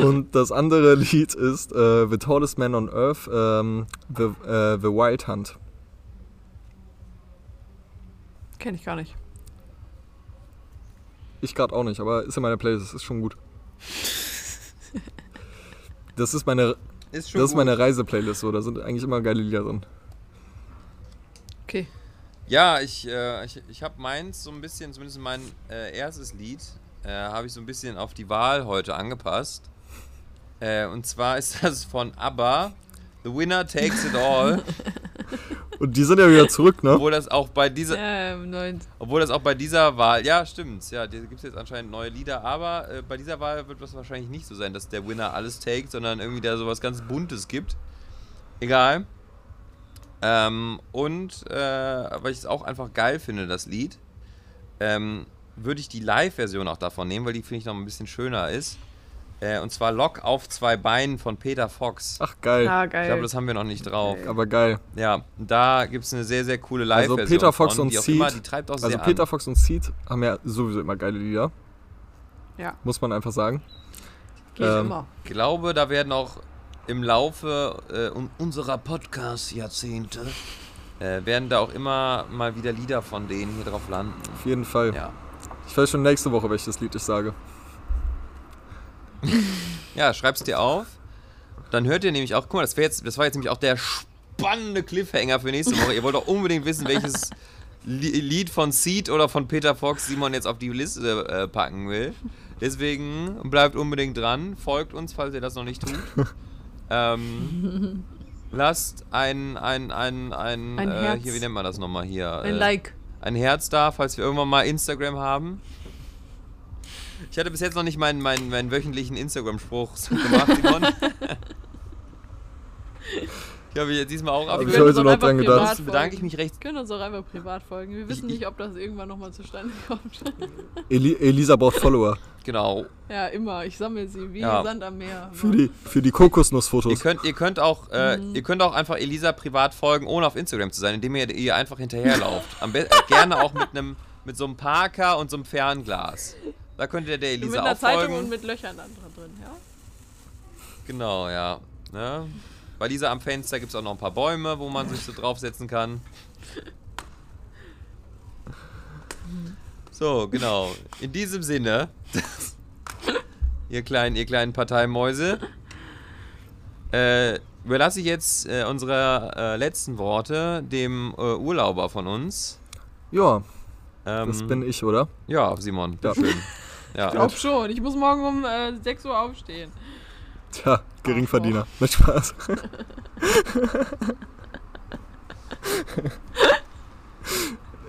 und das andere Lied ist äh, The Tallest Man on Earth, ähm, The, äh, The Wild Hunt. Kenn ich gar nicht. Ich gerade auch nicht, aber ist in meiner Playlist, ist schon gut. Das ist meine, Ist das ist meine Reise-Playlist, so, da sind eigentlich immer geile Lieder drin. Okay. Ja, ich, äh, ich, ich habe meins so ein bisschen, zumindest mein äh, erstes Lied, äh, habe ich so ein bisschen auf die Wahl heute angepasst. Äh, und zwar ist das von ABBA, The Winner Takes It All, Und die sind ja wieder zurück, ne? obwohl das auch bei dieser, Ähm, obwohl das auch bei dieser Wahl, ja stimmt, ja, da gibt es jetzt anscheinend neue Lieder, aber äh, bei dieser Wahl wird das wahrscheinlich nicht so sein, dass der Winner alles takes, sondern irgendwie da sowas ganz Buntes gibt. Egal. Ähm, und, äh, weil ich es auch einfach geil finde, das Lied, ähm, würde ich die Live-Version auch davon nehmen, weil die finde ich noch ein bisschen schöner ist. Äh, und zwar Lock auf zwei Beinen von Peter Fox. Ach, geil. Ah, Ich geil. glaube, das haben wir noch nicht drauf. Aber geil. Ja, da gibt es eine sehr, sehr coole Also Live-Version. Peter Fox von, und Seed. immer, die treibt auch Also Peter an. Fox und Seed haben ja sowieso immer geile Lieder, ja, muss man einfach sagen. geht ähm, immer. Ich glaube, da werden auch im Laufe äh, un- unserer Podcast-Jahrzehnte äh, werden da auch immer mal wieder Lieder von denen hier drauf landen. Auf jeden Fall. Ja. Ich weiß schon nächste Woche, welches Lied ich sage. Ja, schreib's dir auf. Dann hört ihr nämlich auch, guck mal, das, jetzt, das war jetzt nämlich auch der spannende Cliffhanger für nächste Woche. Ihr wollt doch unbedingt wissen, welches Li- Lied von Seed oder von Peter Fox Simon jetzt auf die Liste äh, packen will. Deswegen bleibt unbedingt dran. Folgt uns, falls ihr das noch nicht tut. ähm, lasst ein, ein, ein, ein, Ein äh, Herz. hier, wie nennt man das nochmal hier? Ein äh, Like. ein Herz da, falls wir irgendwann mal Instagram haben. Ich hatte bis jetzt noch nicht meinen, meinen, meinen wöchentlichen Instagram-Spruch gemacht, Simon. ich habe jetzt diesmal auch Hab Wir ich können heute uns auch noch einfach dran gedacht. privat Ansonsten bedanke ich mich recht. Wir können uns auch einfach privat folgen. Wir wissen Ich- nicht, ob das irgendwann nochmal zustande kommt. Eli Elisa braucht Follower. Genau. ja, immer. Ich sammle sie wie Ja. Sand am Meer. Für die, für die Kokosnussfotos. Ihr könnt, ihr könnt auch, äh, Mhm. ihr könnt auch einfach Elisa privat folgen, ohne auf Instagram zu sein, indem ihr ihr einfach hinterherlauft. Am äh, gerne auch mit einem, mit so einem Parker und so einem Fernglas. Da könnt ihr der mit Elisa einer auch Zeitung folgen. und mit Löchern dann drin, ja? Genau, ja. Ne? Bei Lisa am Fenster gibt es auch noch ein paar Bäume, wo man sich so draufsetzen kann. So, genau. In diesem Sinne, ihr kleinen, ihr kleinen Parteimäuse, äh, überlasse ich jetzt äh, unsere äh, letzten Worte dem äh, Urlauber von uns. ja, Ähm, das bin ich, oder? Ja, Simon, Ja. schön. Ja. Ich glaub schon. Ich muss morgen um äh, 6 Uhr aufstehen. Tja, Geringverdiener. Mit Spaß.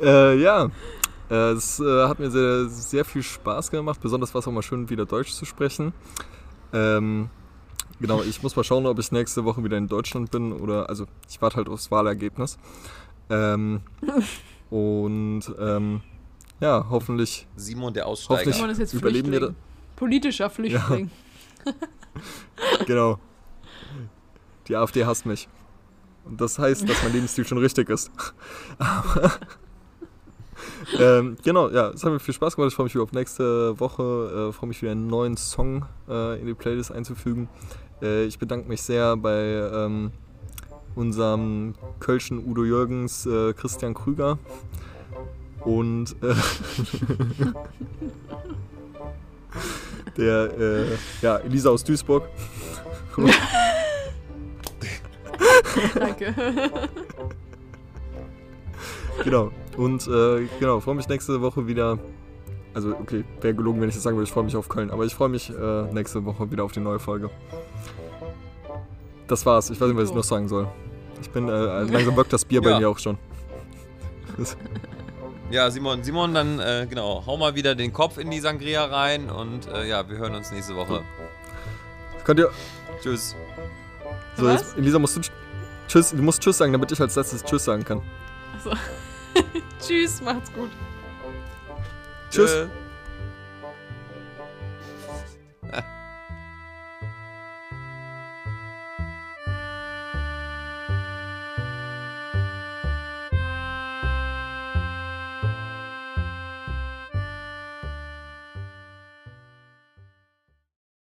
äh, ja, äh, es äh, hat mir sehr, sehr viel Spaß gemacht. Besonders war es auch mal schön, wieder Deutsch zu sprechen. Ähm, genau, ich muss mal schauen, ob ich nächste Woche wieder in Deutschland bin oder, also ich warte halt aufs Wahlergebnis. Ähm, und ähm, ja, hoffentlich, Simon, der Aussteiger. Hoffentlich- Simon ist jetzt überleben wir. Politischer Flüchtling. genau. Die AfD hasst mich. Und das heißt, dass mein Lebensstil schon richtig ist. Aber, ähm, genau, ja, es hat mir viel Spaß gemacht. Ich freue mich wieder auf nächste Woche. Äh, freue mich wieder einen neuen Song äh, in die Playlist einzufügen. Äh, ich bedanke mich sehr bei ähm, unserem Kölschen Udo Jürgens, äh, Christian Krüger. Und äh, der äh, ja, Elisa aus Duisburg. Danke. Genau. Und äh, genau, freue mich nächste Woche wieder. Also, okay, wäre gelogen, wenn ich das sagen würde, ich freue mich auf Köln. Aber ich freue mich äh, nächste Woche wieder auf die neue Folge. Das war's. Ich weiß nicht, was ich noch sagen soll. Ich bin, äh, langsam wirkt das Bier bei Ja. mir auch schon. Ja, Simon, Simon, dann äh, genau, hau mal wieder den Kopf in die Sangria rein und äh, ja, wir hören uns nächste Woche. Könnt ihr. Tschüss. So, Was? jetzt, Elisa, musst du Tschüss, du musst Tschüss sagen, damit ich als letztes Tschüss sagen kann. Tschüss, macht's gut. Tschüss. Tschö.